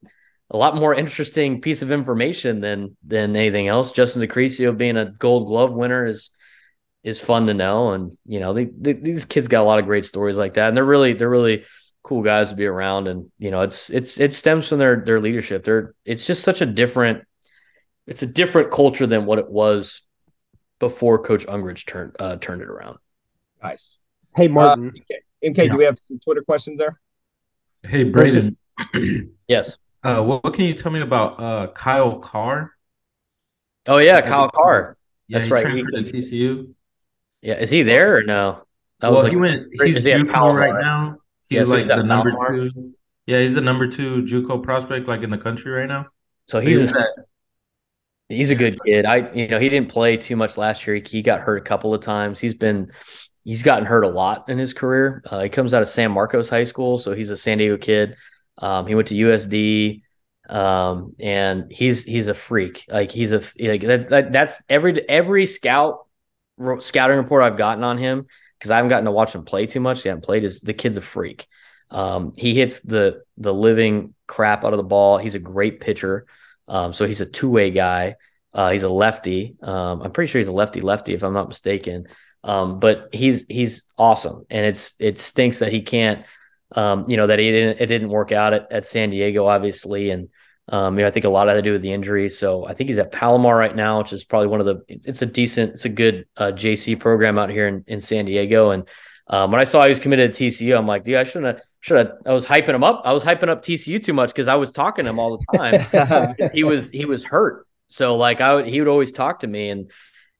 a lot more interesting piece of information than than anything else. Justin DeCrisio being a Gold Glove winner is is fun to know, and you know they, they, these kids got a lot of great stories like that, and they're really they're really cool guys to be around, and you know it's it's it stems from their their leadership. They're it's just such a different it's a different culture than what it was before Coach Ungricht turned uh, turned it around. nice. Hey, Martin. MK, do we have some Twitter questions there? Hey, Braden. Yes. uh, what, what can you tell me about uh Kyle Carr? Oh yeah, Kyle Carr. Yeah, That's he right. transferred to TCU. Yeah, is he there or no? That well, like- he went. He's he at JUCO right now. Yeah, He's so like the number Palomar? two. Yeah, he's the number two JUCO prospect like in the country right now. so He he's a, at- he's a good kid. I you know he didn't play too much last year. He, he got hurt a couple of times. He's been he's gotten hurt a lot in his career. Uh, he comes out of San Marcos High School, so he's a San Diego kid. Um, he went to USD, um, and he's he's a freak. Like he's a like that, that that's every every scout ro- scouting report I've gotten on him because I haven't gotten to watch him play too much. He hasn't played. Is the kid's a freak. Um, he hits the the living crap out of the ball. He's a great pitcher. Um, so he's a two way guy. Uh, he's a lefty. Um, I'm pretty sure he's a lefty lefty if I'm not mistaken. Um, but he's he's awesome, and it's it stinks that he can't. Um, you know that he didn't it didn't work out at, at San Diego, obviously, and um, you know I think a lot had to do with the injury. So I think he's at Palomar right now, which is probably one of the. It's a decent, it's a good uh, JC program out here in, in San Diego. And um, when I saw he was committed to TCU, I'm like, dude, I shouldn't have. Should have. I was hyping him up. I was hyping up TCU too much because I was talking to him all the time he was he was hurt. So like I would he would always talk to me and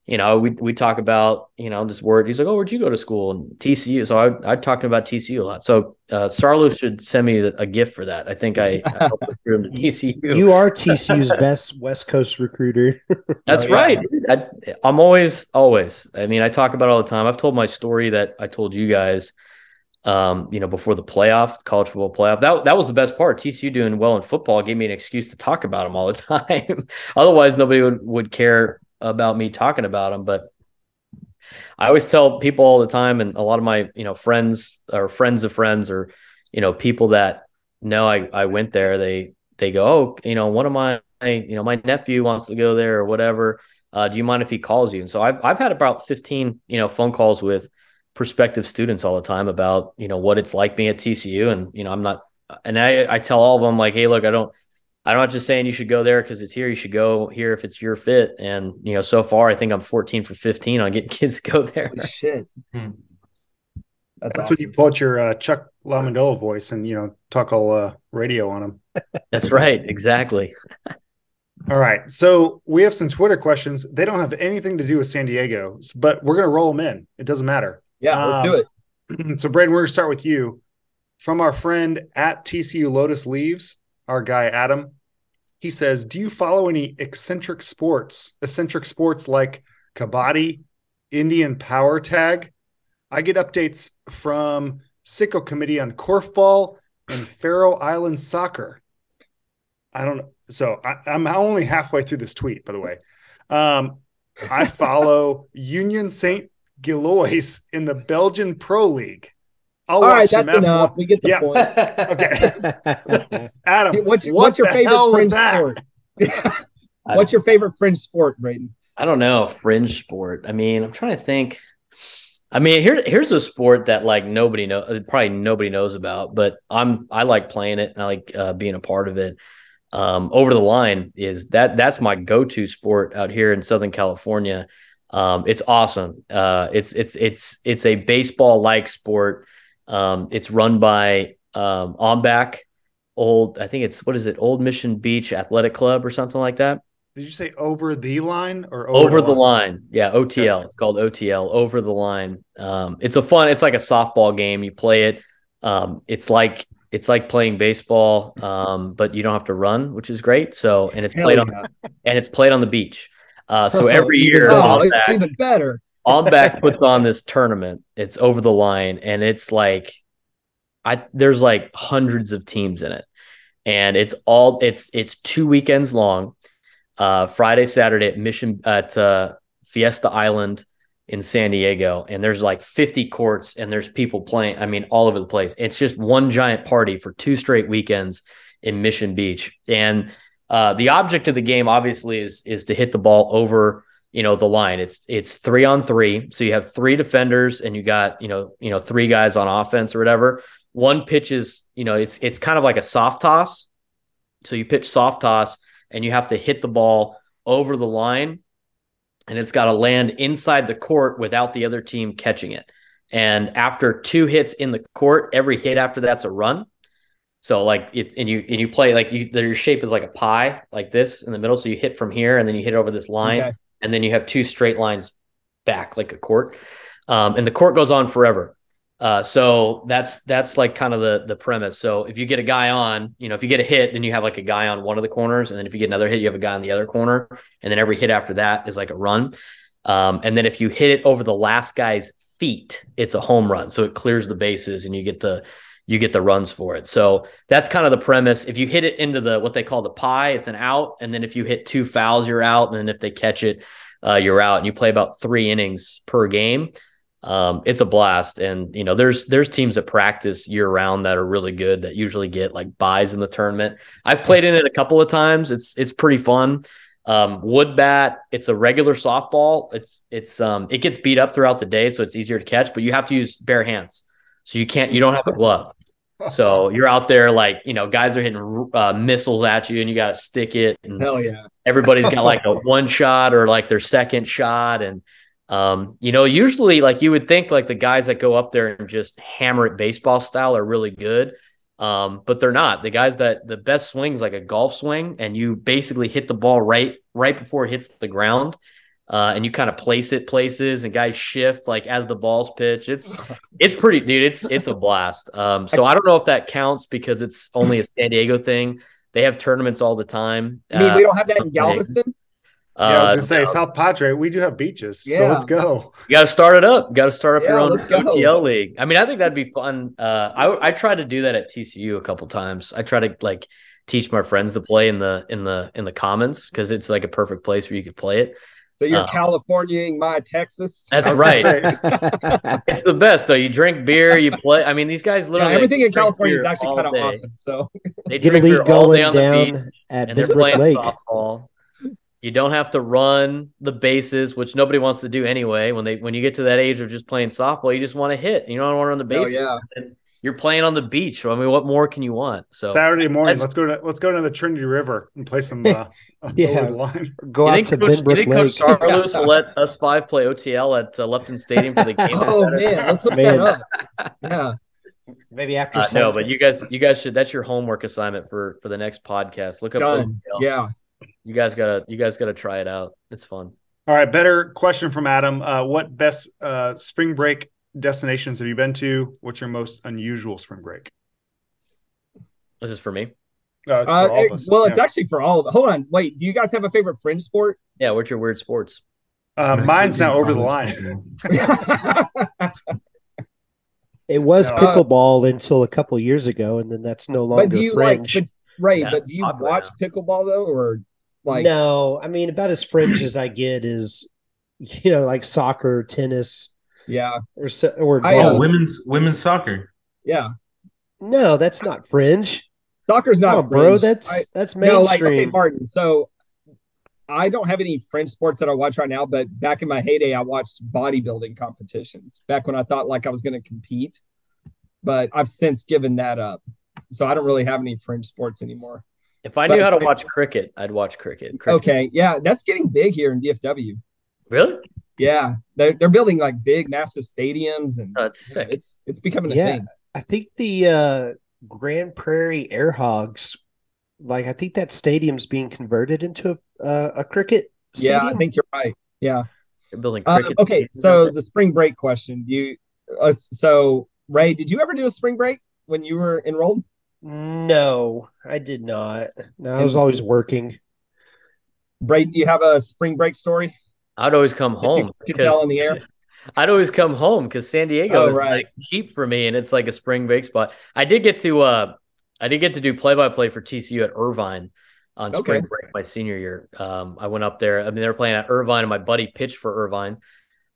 you know we we talk about you know this word. He's like, oh, where'd you go to school? And TCU. So I I talked about TCU a lot. So uh, Sarlo should send me a gift for that. I think I, I helped him to TCU. You are TCU's best West Coast recruiter. That's Oh, yeah. right. dude. I, I'm always, always. I mean, I talk about it all the time. I've told my story that I told you guys, um, you know, before the playoff, the college football playoff. That that was the best part. TCU doing well in football gave me an excuse to talk about them all the time. Otherwise, nobody would would care about me talking about them. But I always tell people all the time, and a lot of my you know friends or friends of friends or you know people that know I I went there. They they go, oh, you know, one of my you know my nephew wants to go there or whatever. Uh, do you mind if he calls you? And so I've I've had about fifteen you know phone calls with prospective students all the time about you know what it's like being at TCU, and you know I'm not, and I I tell all of them like, hey, look, I don't. I'm not just saying you should go there because it's here. You should go here if it's your fit. And you know, so far I think I'm 14 for 15 on getting kids to go there. Holy shit. Hmm. That's, That's awesome. when you pull out your uh, Chuck Lamandola voice and you know talk all uh, radio on him. That's right, exactly. All right. So we have some Twitter questions. They don't have anything to do with San Diego, but we're going to roll them in. It doesn't matter. Yeah, let's do Um, it. so, Braden, we're going to start with you. From our friend at TCU Lotus Leaves, our guy Adam, he says, Do you follow any eccentric sports, eccentric sports like Kabaddi, Indian power tag? I get updates from Sicko Committee on korfball and Faroe Island soccer. I don't know. So I, I'm only halfway through this tweet, by the way. Um, I follow Union St. Gilloise in the Belgian Pro League. I'll All right, that's F1 enough. We get the Yeah. point. Okay. Adam, Dude, What's, what what's your the favorite hell fringe that? sport? what's your favorite fringe sport, Braden? I don't know, fringe sport. I mean, I'm trying to think. I mean, here here's a sport that like nobody know, probably nobody knows about, but I'm I like playing it and I like uh, being a part of it. Um, over the line is that that's my go-to sport out here in Southern California. Um, it's awesome. Uh, it's it's it's it's a baseball-like sport. Um, it's run by um, OMBAC, old. I think it's what is it? Old Mission Beach Athletic Club or something like that Did you say over the line or over, the line. Yeah, OTL. It's called OTL, over the line. Um, it's a fun. It's like a softball game. You play it. Um, it's like it's like playing baseball, um, but you don't have to run, which is great. So and it's Hell played on and it's played on the beach. Uh, so every year. Oh, it's even better. OMBAC puts on this tournament. It's over the line, and it's like, I there's like hundreds of teams in it, and it's all it's it's two weekends long, uh, Friday Saturday at Mission at uh, Fiesta Island in San Diego, and there's like 50 courts, and there's people playing. I mean, all over the place. It's just one giant party for two straight weekends in Mission Beach, and uh, the object of the game obviously is is to hit the ball over you know the line. It's it's three on three. So you have three defenders and you got you know you know three guys on offense or whatever. One pitch is you know it's it's kind of like a soft toss. So you pitch soft toss and you have to hit the ball over the line and it's got to land inside the court without the other team catching it. And after two hits in the court every hit after that's a run. So like it and you and you play like you your shape is like a pie like this in the middle. So you hit from here and then you hit over this line. Okay. And then you have two straight lines back like a court. Um, and the court goes on forever. Uh, so that's that's like kind of the the premise. So if you get a guy on you know if you get a hit then you have like a guy on one of the corners. And then if you get another hit you have a guy on the other corner. And then every hit after that is like a run. Um, and then if you hit it over the last guy's feet it's a home run. So it clears the bases and you get the you get the runs for it. So that's kind of the premise. If you hit it into the what they call the pie it's an out. And then if you hit two fouls you're out. And then if they catch it uh, you're out. And you play about three innings per game. Um, it's a blast. And you know there's there's teams that practice year round that are really good that usually get like buys in the tournament. I've played in it a couple of times. It's it's pretty fun. Um, wood bat it's a regular softball. It's it's um it gets beat up throughout the day so it's easier to catch but you have to use bare hands so you can't you don't have a glove. So you're out there like you know guys are hitting uh, missiles at you and you got to stick it and Hell yeah. everybody's got like a one shot or like their second shot. And um, you know usually like you would think like the guys that go up there and just hammer it baseball style are really good um, but they're not. The guys that the best swings like a golf swing and you basically hit the ball right right before it hits the ground uh, and you kind of place it places and guys shift like as the balls pitch it's it's pretty dude it's it's a blast um, so i don't know if that counts because it's only a san diego thing they have tournaments all the time I mean, Uh, we don't have that in let's say- Galveston. Yeah, I was uh, gonna say no. South Padre. We do have beaches, so let's go. You got to start it up. Got to start up your own let's go. OTL league. I mean, I think that'd be fun. Uh, I I tried to do that at TCU a couple times. I try to like teach my friends to play in the in the in the commons because it's like a perfect place where you could play it. So you're Uh, Californiaing my Texas. That's I was gonna right. It's the best though. You drink beer, you play. I mean, these guys Yeah, literally everything in California is actually kind of day. awesome. So They Get drink beer league all day going on the beach. down at and they're playing Lake. softball. You don't have to run the bases, which nobody wants to do anyway. When they when you get to that age of just playing softball, you just want to hit. You don't want to run the Oh, bases. yeah. And you're playing on the beach. I mean, what more can you want? So Saturday morning, let's go to let's go to the Trinity River and play some uh, Yeah. over the line. Go you out think, to Coach, you Benbrook think Coach Lake. Saarloos will let us five play OTL at uh, Lupton Stadium for the game? oh man, let's hook Man. that up. Yeah. Maybe after Uh, no, but you guys, you guys should. That's your homework assignment for for the next podcast. Look up Done. OTL. Yeah. You guys gotta you guys gotta try it out. It's fun. All right, better question from Adam. Uh, what best uh, spring break destinations have you been to? What's your most unusual spring break? This is for me. Uh, it's for Uh, all it- us. well, it's Yeah. actually for all of it. Hold on, wait. Do you guys have a favorite fringe sport? Yeah, what's your weird sports? Uh, mine's too, now over the line. It was No. pickleball until a couple years ago, and then that's no longer but do you fringe. like? But, right, Yeah, but do you popular watch pickleball though, or like? no, I mean about as fringe as I get is, you know, like soccer, tennis, Yeah, or so- or I, uh, Oh, women's women's soccer. yeah. No, that's not fringe. Soccer's not Come on, bro. That's I- that's no, like okay, mainstream. Martin. So I don't have any fringe sports that I watch right now, but back in my heyday, I watched bodybuilding competitions. Back when I thought like I was going to compete, but I've since given that up. So I don't really have any fringe sports anymore. If I But- knew how to watch cricket, I'd watch cricket. Cricket's- Okay, yeah, that's getting big here in DFW. Really? Yeah, they're they're building like big, massive stadiums, and Oh, that's sick. it's it's becoming a Yeah. thing. I think the uh, Grand Prairie Air Hogs, like I think that stadium's being converted into a, uh, a cricket stadium. Yeah, I think you're right. Yeah. They're building Uh, cricket. okay, so there. the spring break question. You uh, so Ray, did you ever do a spring break when you were enrolled? No, I did not. No, I was always working. Braden, do you have a spring break story? I'd always come that you home. could tell in the air? I'd always come home because San Diego Oh, is right. like cheap for me, and it's like a spring break spot. I did get to uh, I did get to do play by play for TCU at Irvine on spring break my senior year. Um, I went up there. I mean, they were playing at Irvine, and my buddy pitched for Irvine,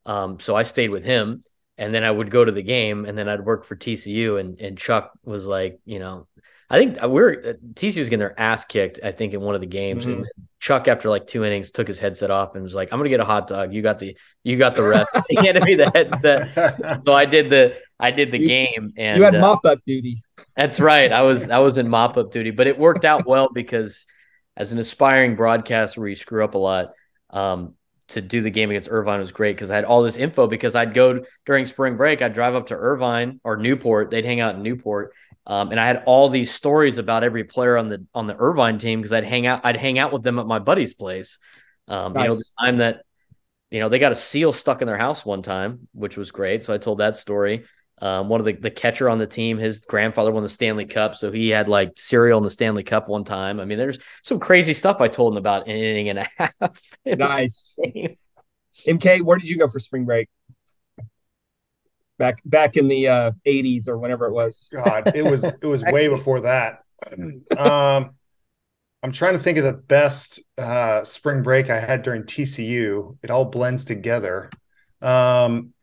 um, so I stayed with him, and then I would go to the game, and then I'd work for TCU, and and Chuck was like, you know, I think we're TCU was getting their ass kicked. I think in one of the games, and Chuck after like two innings took his headset off and was like, "I'm gonna get a hot dog. You got the you got the rest." he handed me the headset, so I did the I did the You- game, and you had uh, mop up duty. that's right. I was I was in mop up duty, but it worked out well because as an aspiring broadcaster where you screw up a lot, um, to do the game against Irvine was great because I had all this info because I'd go during spring break, I'd drive up to Irvine or Newport, they'd hang out in Newport. Um, and I had all these stories about every player on the on the Irvine team because I'd hang out I'd hang out with them at my buddy's place. Um, you know, the Nice. time that you know they got a seal stuck in their house one time, which was great. So I told that story. Um, one of the, the catcher on the team, his grandfather won the Stanley Cup, so he had like cereal in the Stanley Cup one time. I mean, there's some crazy stuff I told him about an inning and a half. Nice. MK, where did you go for spring break? Back back in the uh, 80s or whenever it was. God, it was it was way before that. Um, I'm trying to think of the best uh, spring break I had during TCU. It all blends together. Um,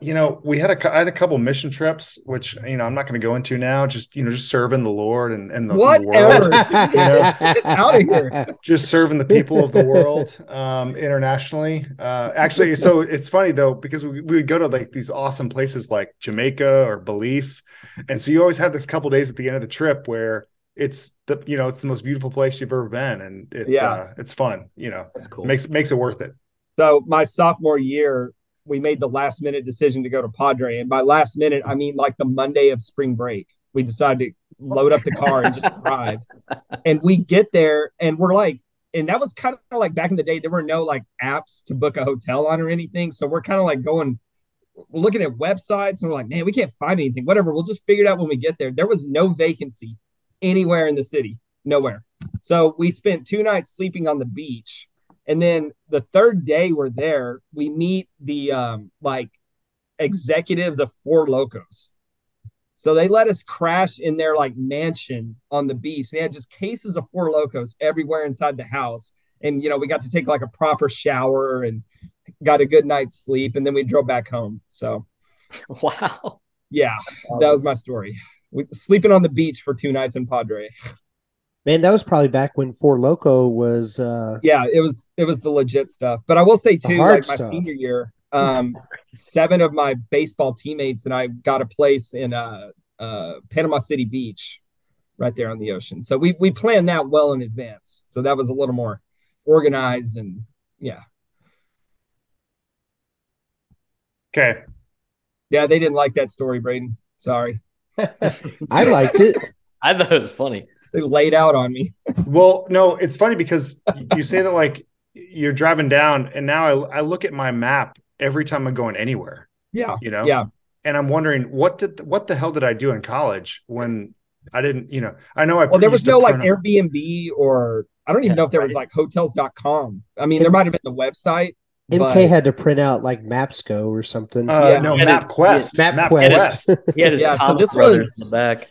you know, we had a I had a couple mission trips, which you know I'm not going to go into now. Just you know, just serving the Lord and, and the, the Whatever. world, Get out of here. just serving the people of the world um, internationally. Uh, actually, so it's funny though because we, we would go to like these awesome places like Jamaica or Belize, and so you always have this couple days at the end of the trip where it's the you know it's the most beautiful place you've ever been, and it's Yeah. uh, it's fun. You know, That's cool. makes makes it worth it. So my sophomore year, we made the last minute decision to go to Padre, and by last minute, I mean like the Monday of spring break. We decided to load up the car and just drive, and we get there, and we're like, and that was kind of like back in the day. There were no like apps to book a hotel on or anything, so we're kind of like going. We're looking at websites and we're like, man, we can't find anything. Whatever, we'll just figure it out when we get there. There was no vacancy anywhere in the city, nowhere. So we spent two nights sleeping on the beach. And then the third day we're there, we meet the um like executives of Four Locos. So they let us crash in their like mansion on the beach. They had just cases of Four Locos everywhere inside the house. And you know, we got to take like a proper shower and got a good night's sleep. And then we drove back home. So Wow. yeah, that was my story. We, sleeping on the beach for two nights in Padre. Man, that was probably back when Four Loco was uh yeah, it was it was the legit stuff. But I will say too, like my stuff. senior year, um, seven of my baseball teammates and I got a place in uh, uh, Panama City Beach, right there on the ocean. So we we planned that well in advance. So that was a little more organized and yeah, Okay, yeah. They didn't like that story, Braden. Sorry. I liked it. I thought it was funny. They laid out on me. Well, no, it's funny because you say that like you're driving down, and now I, I look at my map every time I'm going anywhere. Yeah. You know, Yeah. and I'm wondering what did what the hell did I do in college when I didn't, you know, I know I Well, there was no like. Airbnb or I don't even Yeah, know if there was like hotels.com. I mean, there might have been the website. MK but- had to print out like MapSco or something. Uh, Yeah. no, MapQuest. Map it's- Map Map Quest. Quest. He had his Yeah, so Thomas this brothers was- in the back.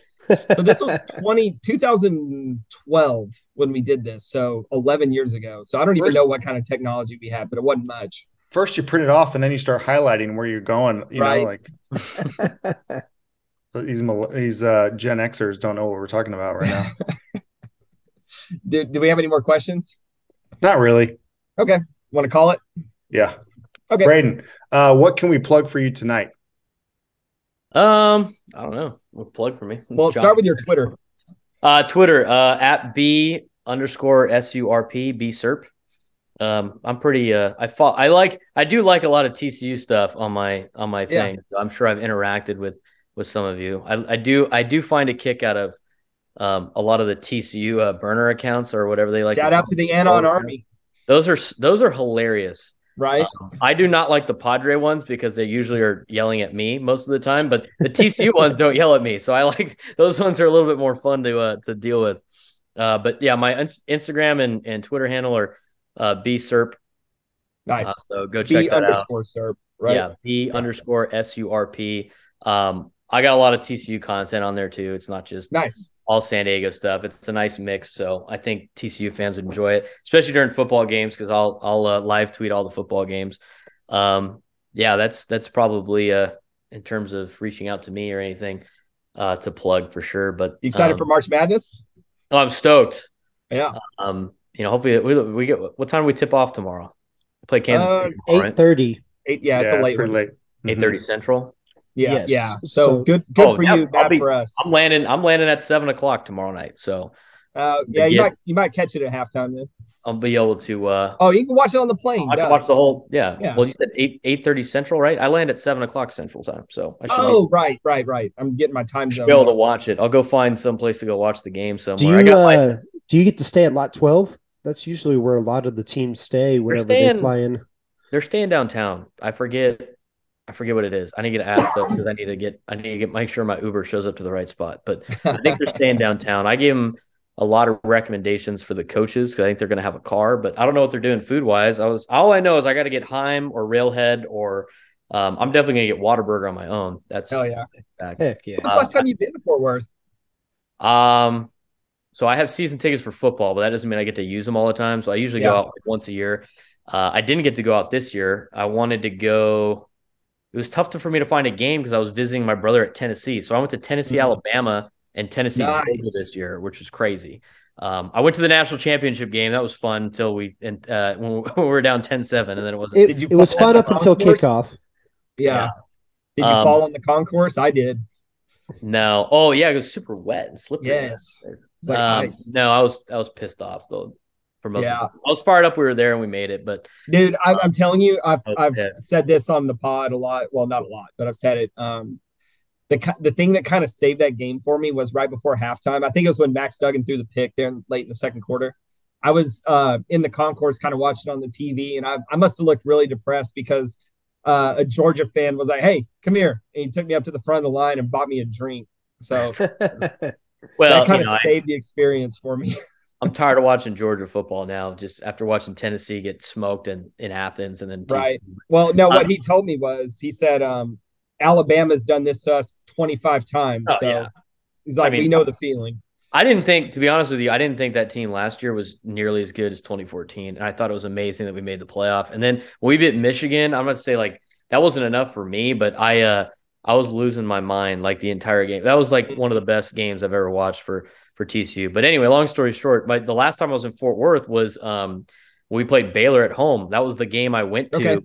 So this was 20, 2012 when we did this. So 11 years ago. So I don't even Where's- know what kind of technology we had, but it wasn't much. First, you print it off, and then you start highlighting where you're going. You Right. know, like these these uh, Gen Xers don't know what we're talking about right now. Do, do we have any more questions? Not really. Okay. Want to call it? Yeah. Okay. Braden, uh, what can we plug for you tonight? Um, I don't know. Plug for me? Well, John. start with your Twitter. Uh, Twitter uh, at b underscore s u r p b serp. Um, I'm pretty. Uh, I fought. I like. I do like a lot of TCU stuff on my on my Yeah. thing. I'm sure I've interacted with with some of you. I, I do. I do find a kick out of um a lot of the TCU uh, burner accounts or whatever they like. Shout out to the Anon Army, Those are those are hilarious. Right? Um, I do not like the Padre ones because they usually are yelling at me most of the time, but the TCU ones don't yell at me. So I like those ones are a little bit more fun to uh, to deal with. Uh, but yeah, my ins- Instagram and, and Twitter handle are uh, bserp. nice. Uh, so go check B that out. underscore SERP, right? Yeah, B underscore S U R P. Um, I got a lot of TCU content on there too. It's not just Nice. all San Diego stuff. It's a nice mix, so I think TCU fans would enjoy it, especially during football games because I'll I'll uh, live tweet all the football games. Um, yeah, that's that's probably uh in terms of reaching out to me or anything uh to plug for sure. But You excited um, for March Madness? Oh, I'm stoked. Yeah. Um, you know, hopefully we, we get what time do we tip off tomorrow? We play Kansas Uh, State tomorrow, Eight right? thirty. Eight, yeah, it's a late pretty one. late. Eight thirty Central. Yeah, Yes. yeah. So, So- good, good Oh, for yeah, you, I'll bad be- for us. I'm landing. I'm landing at seven o'clock tomorrow night, so Uh, yeah, you Yeah. might you might catch it at halftime then. I'll be able to. uh Oh, you can watch it on the plane. I can duh. watch the whole. Yeah. Yeah. Well, you said eight eight thirty Central, right? I land at seven o'clock Central time, so I should Oh, right, right, right. I'm getting my time be, zone. be able to watch it. I'll go find some place to go watch the game somewhere. Do I you got my, uh, do you get to stay at lot twelve? That's usually where a lot of the teams stay whenever staying- they fly in. they're staying downtown. I forget. I forget what it is. I need to get asked though because I need to get. I need to get make sure my Uber shows up to the right spot. But I think they're staying downtown. I gave them a lot of recommendations for the coaches because I think they're going to have a car, but I don't know what they're doing food wise. I was all I know is I got to get Heim or Railhead or um, I'm definitely going to get Whataburger on my own. That's Hell yeah. back. Heck yeah. When's the last time you've been to Fort Worth? Um, so I have season tickets for football, but that doesn't mean I get to use them all the time. So I usually go out like once a year. Uh, I didn't get to go out this year. I wanted to go. It was tough to, for me to find a game because I was visiting my brother at Tennessee. So I went to Tennessee, Mhm. Alabama, and Tennessee Nice. This year, which was crazy. Um, I went to the national championship game. That was fun until we and uh, when we were down 10-7, and then it wasn't. It, Did you it was fun up until kickoff. Yeah. Yeah. Did you Um, fall on the concourse? I did. no. Oh yeah, it was super wet and slippery. Yes. It's like um, no, I was I was pissed off though. For most Yeah. of the time. I was fired up. We were there and we made it, but Dude, I, I'm telling you, I've I've said this on the pod a lot. Well, not a lot, but I've said it. Um, the the thing that kind of saved that game for me was right before halftime. I think it was when Max Duggan threw the pick there late in the second quarter. I was uh, in the concourse, kind of watching on the TV, and I I must have looked really depressed because uh, a Georgia fan was like, "Hey, come here," and he took me up to the front of the line and bought me a drink. So well, that kind you of know, I, saved the experience for me. I'm tired of watching Georgia football now. Just after watching Tennessee get smoked in, in Athens and then TCU. Right. Well, no, what Uh, he told me was he said um, Alabama's done this to us 25 times. Oh, so yeah. he's like, I mean- we know the feeling. I didn't think, to be honest with you, I didn't think that team last year was nearly as good as 2014. And I thought it was amazing that we made the playoff. And then when we beat Michigan, I'm gonna say like that wasn't enough for me, but I uh I was losing my mind like the entire game. That was like one of the best games I've ever watched for for TCU. But anyway, long story short, my the last time I was in Fort Worth was um we played Baylor at home. That was the game I went to. Okay.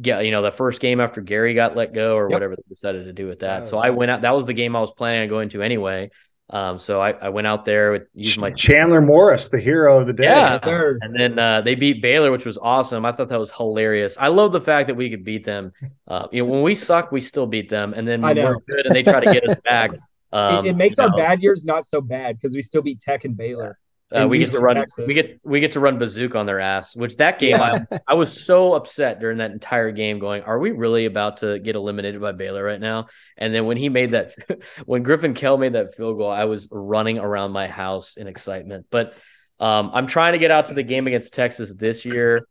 Yeah, you know, the first game after Gary got let go or Yep. whatever they decided to do with that. Oh, so I went out. That was the game I was planning on going to anyway. Um, so I, I went out there with used my Chandler Morris, the hero of the day. Yeah. Yes, sir. and then uh, they beat Baylor, which was awesome. I thought that was hilarious. I love the fact that we could beat them. Uh, you know, when we suck, we still beat them, and then when we're good and they try to get us back, Um, it, it makes our know, bad years not so bad because we still beat Tech and Baylor. Uh, and we get to run. Texas. We get we get to run bazooka on their ass. Which that game, I, I was so upset during that entire game. Going, are we really about to get eliminated by Baylor right now? And then when he made that, when Griffin Kell made that field goal, I was running around my house in excitement. But um, I'm trying to get out to the game against Texas this year.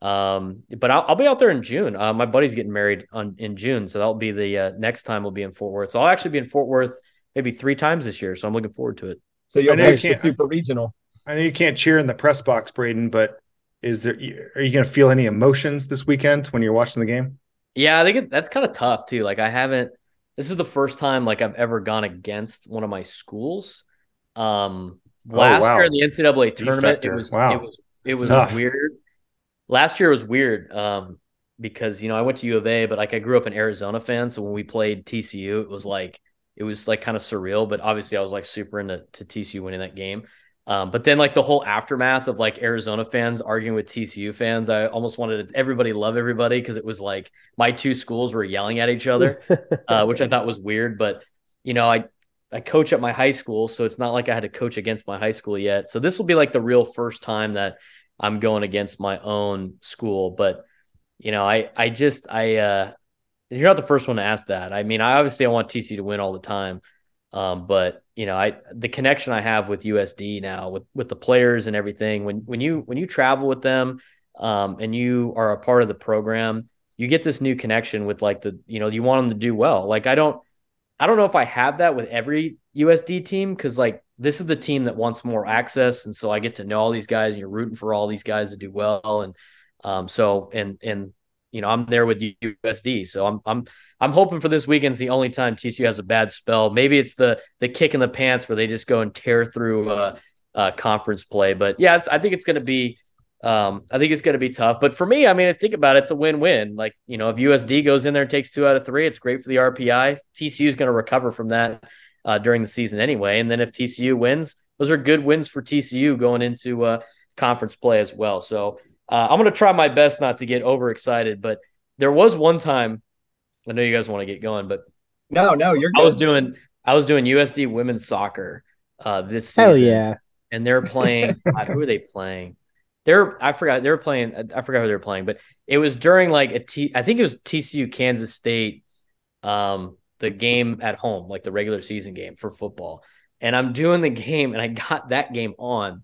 Um, but I'll, I'll be out there in June. Uh, my buddy's getting married on in June, so that'll be the uh, next time we'll be in Fort Worth. So I'll actually be in Fort Worth maybe three times this year. So I'm looking forward to it. So you'll I you the super regional. I know you can't cheer in the press box, Braden, but is there? Are you going to feel any emotions this weekend when you're watching the game? Yeah, I think it, that's kind of tough too. Like I haven't. This is the first time like I've ever gone against one of my schools. Um, Oh, last wow. year in the NCAA tournament, Defector. it was Wow. it was it That's was tough. weird. Last year was weird. Um, because you know I went to U of A, but like I grew up an Arizona fan, so when we played TCU, it was like it was like kind of surreal. But obviously, I was like super into to TCU winning that game. Um, but then like the whole aftermath of like Arizona fans arguing with TCU fans, I almost wanted everybody love everybody because it was like my two schools were yelling at each other, uh, which I thought was weird. But you know, I I coach at my high school, so it's not like I had to coach against my high school yet. So this will be like the real first time that I'm going against my own school. But you know, I I just I uh you're not the first one to ask that. I mean, I obviously I want TC to win all the time. Um, but you know, I the connection I have with USD now with with the players and everything, when when you when you travel with them um and you are a part of the program, you get this new connection with like the, you know, you want them to do well. Like I don't I don't know if I have that with every USD team because like this is the team that wants more access, and so I get to know all these guys, and you're rooting for all these guys to do well, and um, so and and you know I'm there with USD, so I'm I'm I'm hoping for this weekend's the only time TCU has a bad spell. Maybe it's the the kick in the pants where they just go and tear through uh, uh conference play, but yeah, I think it's going to be. Um, I think it's going to be tough, but for me, I mean, I think about it, it's a win-win. Like, you know, if USD goes in there and takes two out of three, it's great for the RPI. TCU is going to recover from that uh, during the season anyway. And then if TCU wins, those are good wins for TCU going into uh, conference play as well. So uh, I'm going to try my best not to get overexcited, but there was one time. I know you guys want to get going, but No, no, you're good. I was doing I was doing USD women's soccer uh, this season Hell yeah. and they're playing. God, who are they playing? They're I forgot they were playing. I forgot who they were playing, but it was during like a T. I think it was TCU Kansas State, um, the game at home, like the regular season game for football. And I'm doing the game, and I got that game on,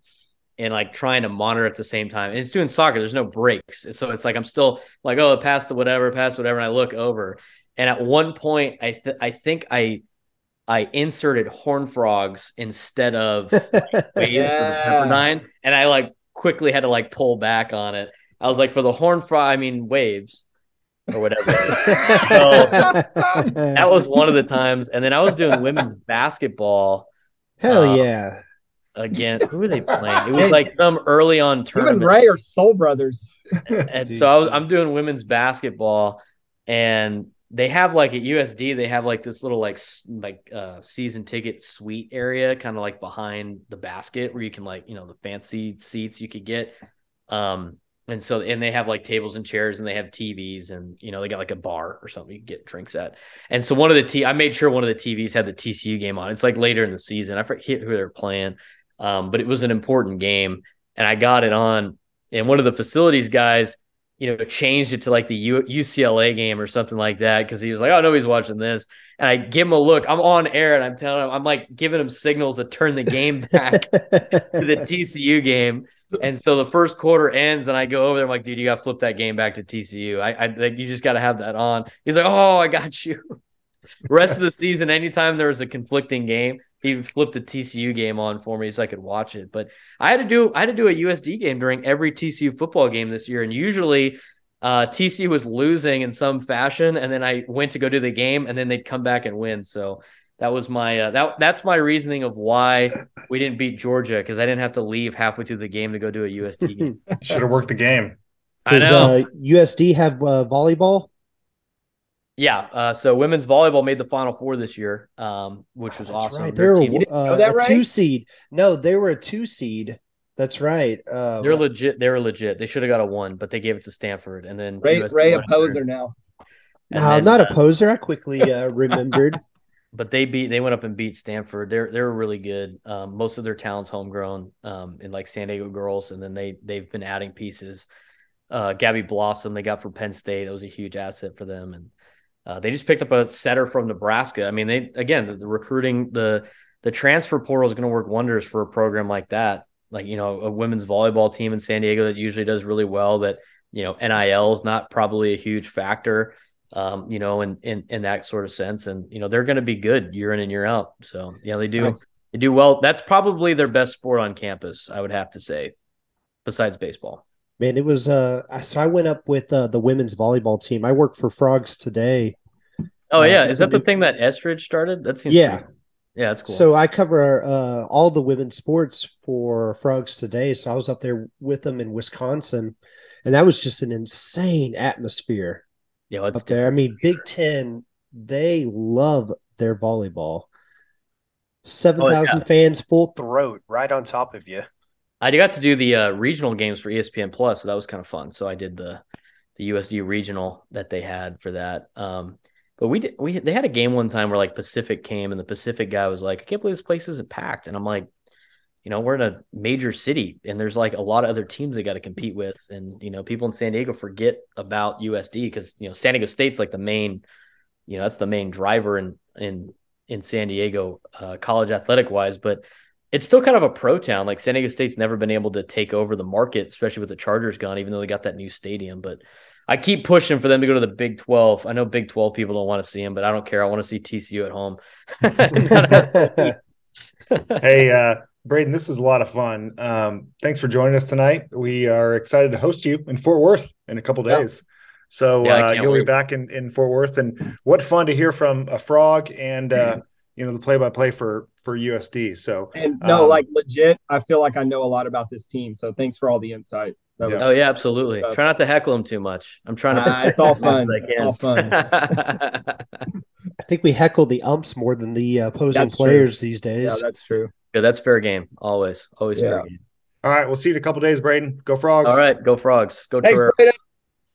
and like trying to monitor at the same time. And it's doing soccer. There's no breaks, so it's like I'm still like, oh, pass the whatever, pass whatever. And I look over, and at one point, I th- I think I I inserted horn frogs instead of waves for. Pepperdine, and I like quickly had to like pull back on it. I was like, for the horn frog, I mean waves or whatever. that was one of the times, and then I was doing women's basketball Hell uh, yeah. Again. Who were they playing? It was like some early on You and tournament. Ray are soul brothers. And so I was, I'm doing women's basketball, and they have like at USD, they have like this little like like uh season ticket suite area, kind of like behind the basket where you can like you know the fancy seats you could get. Um, and so and they have like tables and chairs and they have TVs and you know they got like a bar or something you can get drinks at. And so one of the T I made sure one of the TVs had the TCU game on. It's like later in the season. I forget who they're playing. Um, but it was an important game and I got it on and one of the facilities guys, you know, changed it to like the U- UCLA game or something like that because he was like, "Oh, nobody's watching this." And I give him a look. I'm on air and I'm telling him, I'm like giving him signals to turn the game back to the TCU game. And so the first quarter ends, and I go over there. I'm like, "Dude, you got to flip that game back to TCU. I, I like, you just got to have that on." He's like, "Oh, I got you." Rest of the season, anytime there was a conflicting game, he flipped the TCU game on for me so I could watch it. But I had to do I had to do a USD game during every TCU football game this year, and usually uh, TCU was losing in some fashion, and then I went to go do the game, and then they'd come back and win. So that was my uh, that that's my reasoning of why we didn't beat Georgia because I didn't have to leave halfway through the game to go do a USD game. Should have worked the game. I Does know. uh, USD have uh, volleyball? Yeah. Uh, so women's volleyball made the Final Four this year, um, which was That's awesome. right. They're a, uh, that, a right? two seed. No, they were a two seed. That's right. Um, they're legit. They were legit. They should have got a one, but they gave it to Stanford, and then Ray, USD Ray a poser now. And no, then, not uh, a poser. I quickly uh, remembered. but they beat they went up and beat Stanford. They're they're really good. Um, most of their talent's homegrown um, in like San Diego girls, and then they they've been adding pieces. Uh, Gabby Blossom they got from Penn State. That was a huge asset for them, and uh, they just picked up a setter from Nebraska. I mean, they again the, the recruiting the the transfer portal is going to work wonders for a program like that. Like you know, a women's volleyball team in San Diego that usually does really well. That you know, NIL is not probably a huge factor um, you know, in, in in that sort of sense. And you know, they're going to be good year in and year out. So yeah, they do nice. they do well. That's probably their best sport on campus, I would have to say, besides baseball. Man, it was uh so I went up with uh, the women's volleyball team. I work for Frogs today. Oh yeah, uh, is that the thing that Estridge started? That seems yeah. Pretty, yeah, that's cool. So I cover uh, all the women's sports for Frogs today. So I was up there with them in Wisconsin, and that was just an insane atmosphere. Yeah, up there. I mean, Big Ten, they love their volleyball. Seven thousand oh, yeah. fans, full throat, right on top of you. I got to do the uh, regional games for ESPN Plus, so that was kind of fun. So I did the the USD regional that they had for that. Um, but we did we they had a game one time where like Pacific came and the Pacific guy was like, I can't believe this place isn't packed, and I'm like, you know, we're in a major city and there's like a lot of other teams they got to compete with. And, you know, people in San Diego forget about USD because, you know, San Diego State's like the main, you know, that's the main driver in, in, in San Diego, uh, college athletic wise, but it's still kind of a pro town. Like San Diego State's never been able to take over the market, especially with the Chargers gone, even though they got that new stadium. But I keep pushing for them to go to the Big 12. I know Big 12 people don't want to see them, but I don't care. I want to see TCU at home. hey, uh, Braden, this was a lot of fun. Um, thanks for joining us tonight. We are excited to host you in Fort Worth in a couple days. Yeah. So yeah, uh, you'll wait. be back in, in Fort Worth, and what fun to hear from a frog and uh, you know the play by play for for USD. So and no, um, like legit, I feel like I know a lot about this team. So thanks for all the insight. Yeah. Was, oh yeah, absolutely. Uh, Try not to heckle them too much. I'm trying to. Uh, it's all fun. It's all fun. I think we heckle the umps more than the uh, opposing that's players true. these days. Yeah, that's true. Yeah, that's fair game. Always, always yeah. fair game. All right, we'll see you in a couple days, Braden. Go frogs. All right, go frogs. Go Thanks,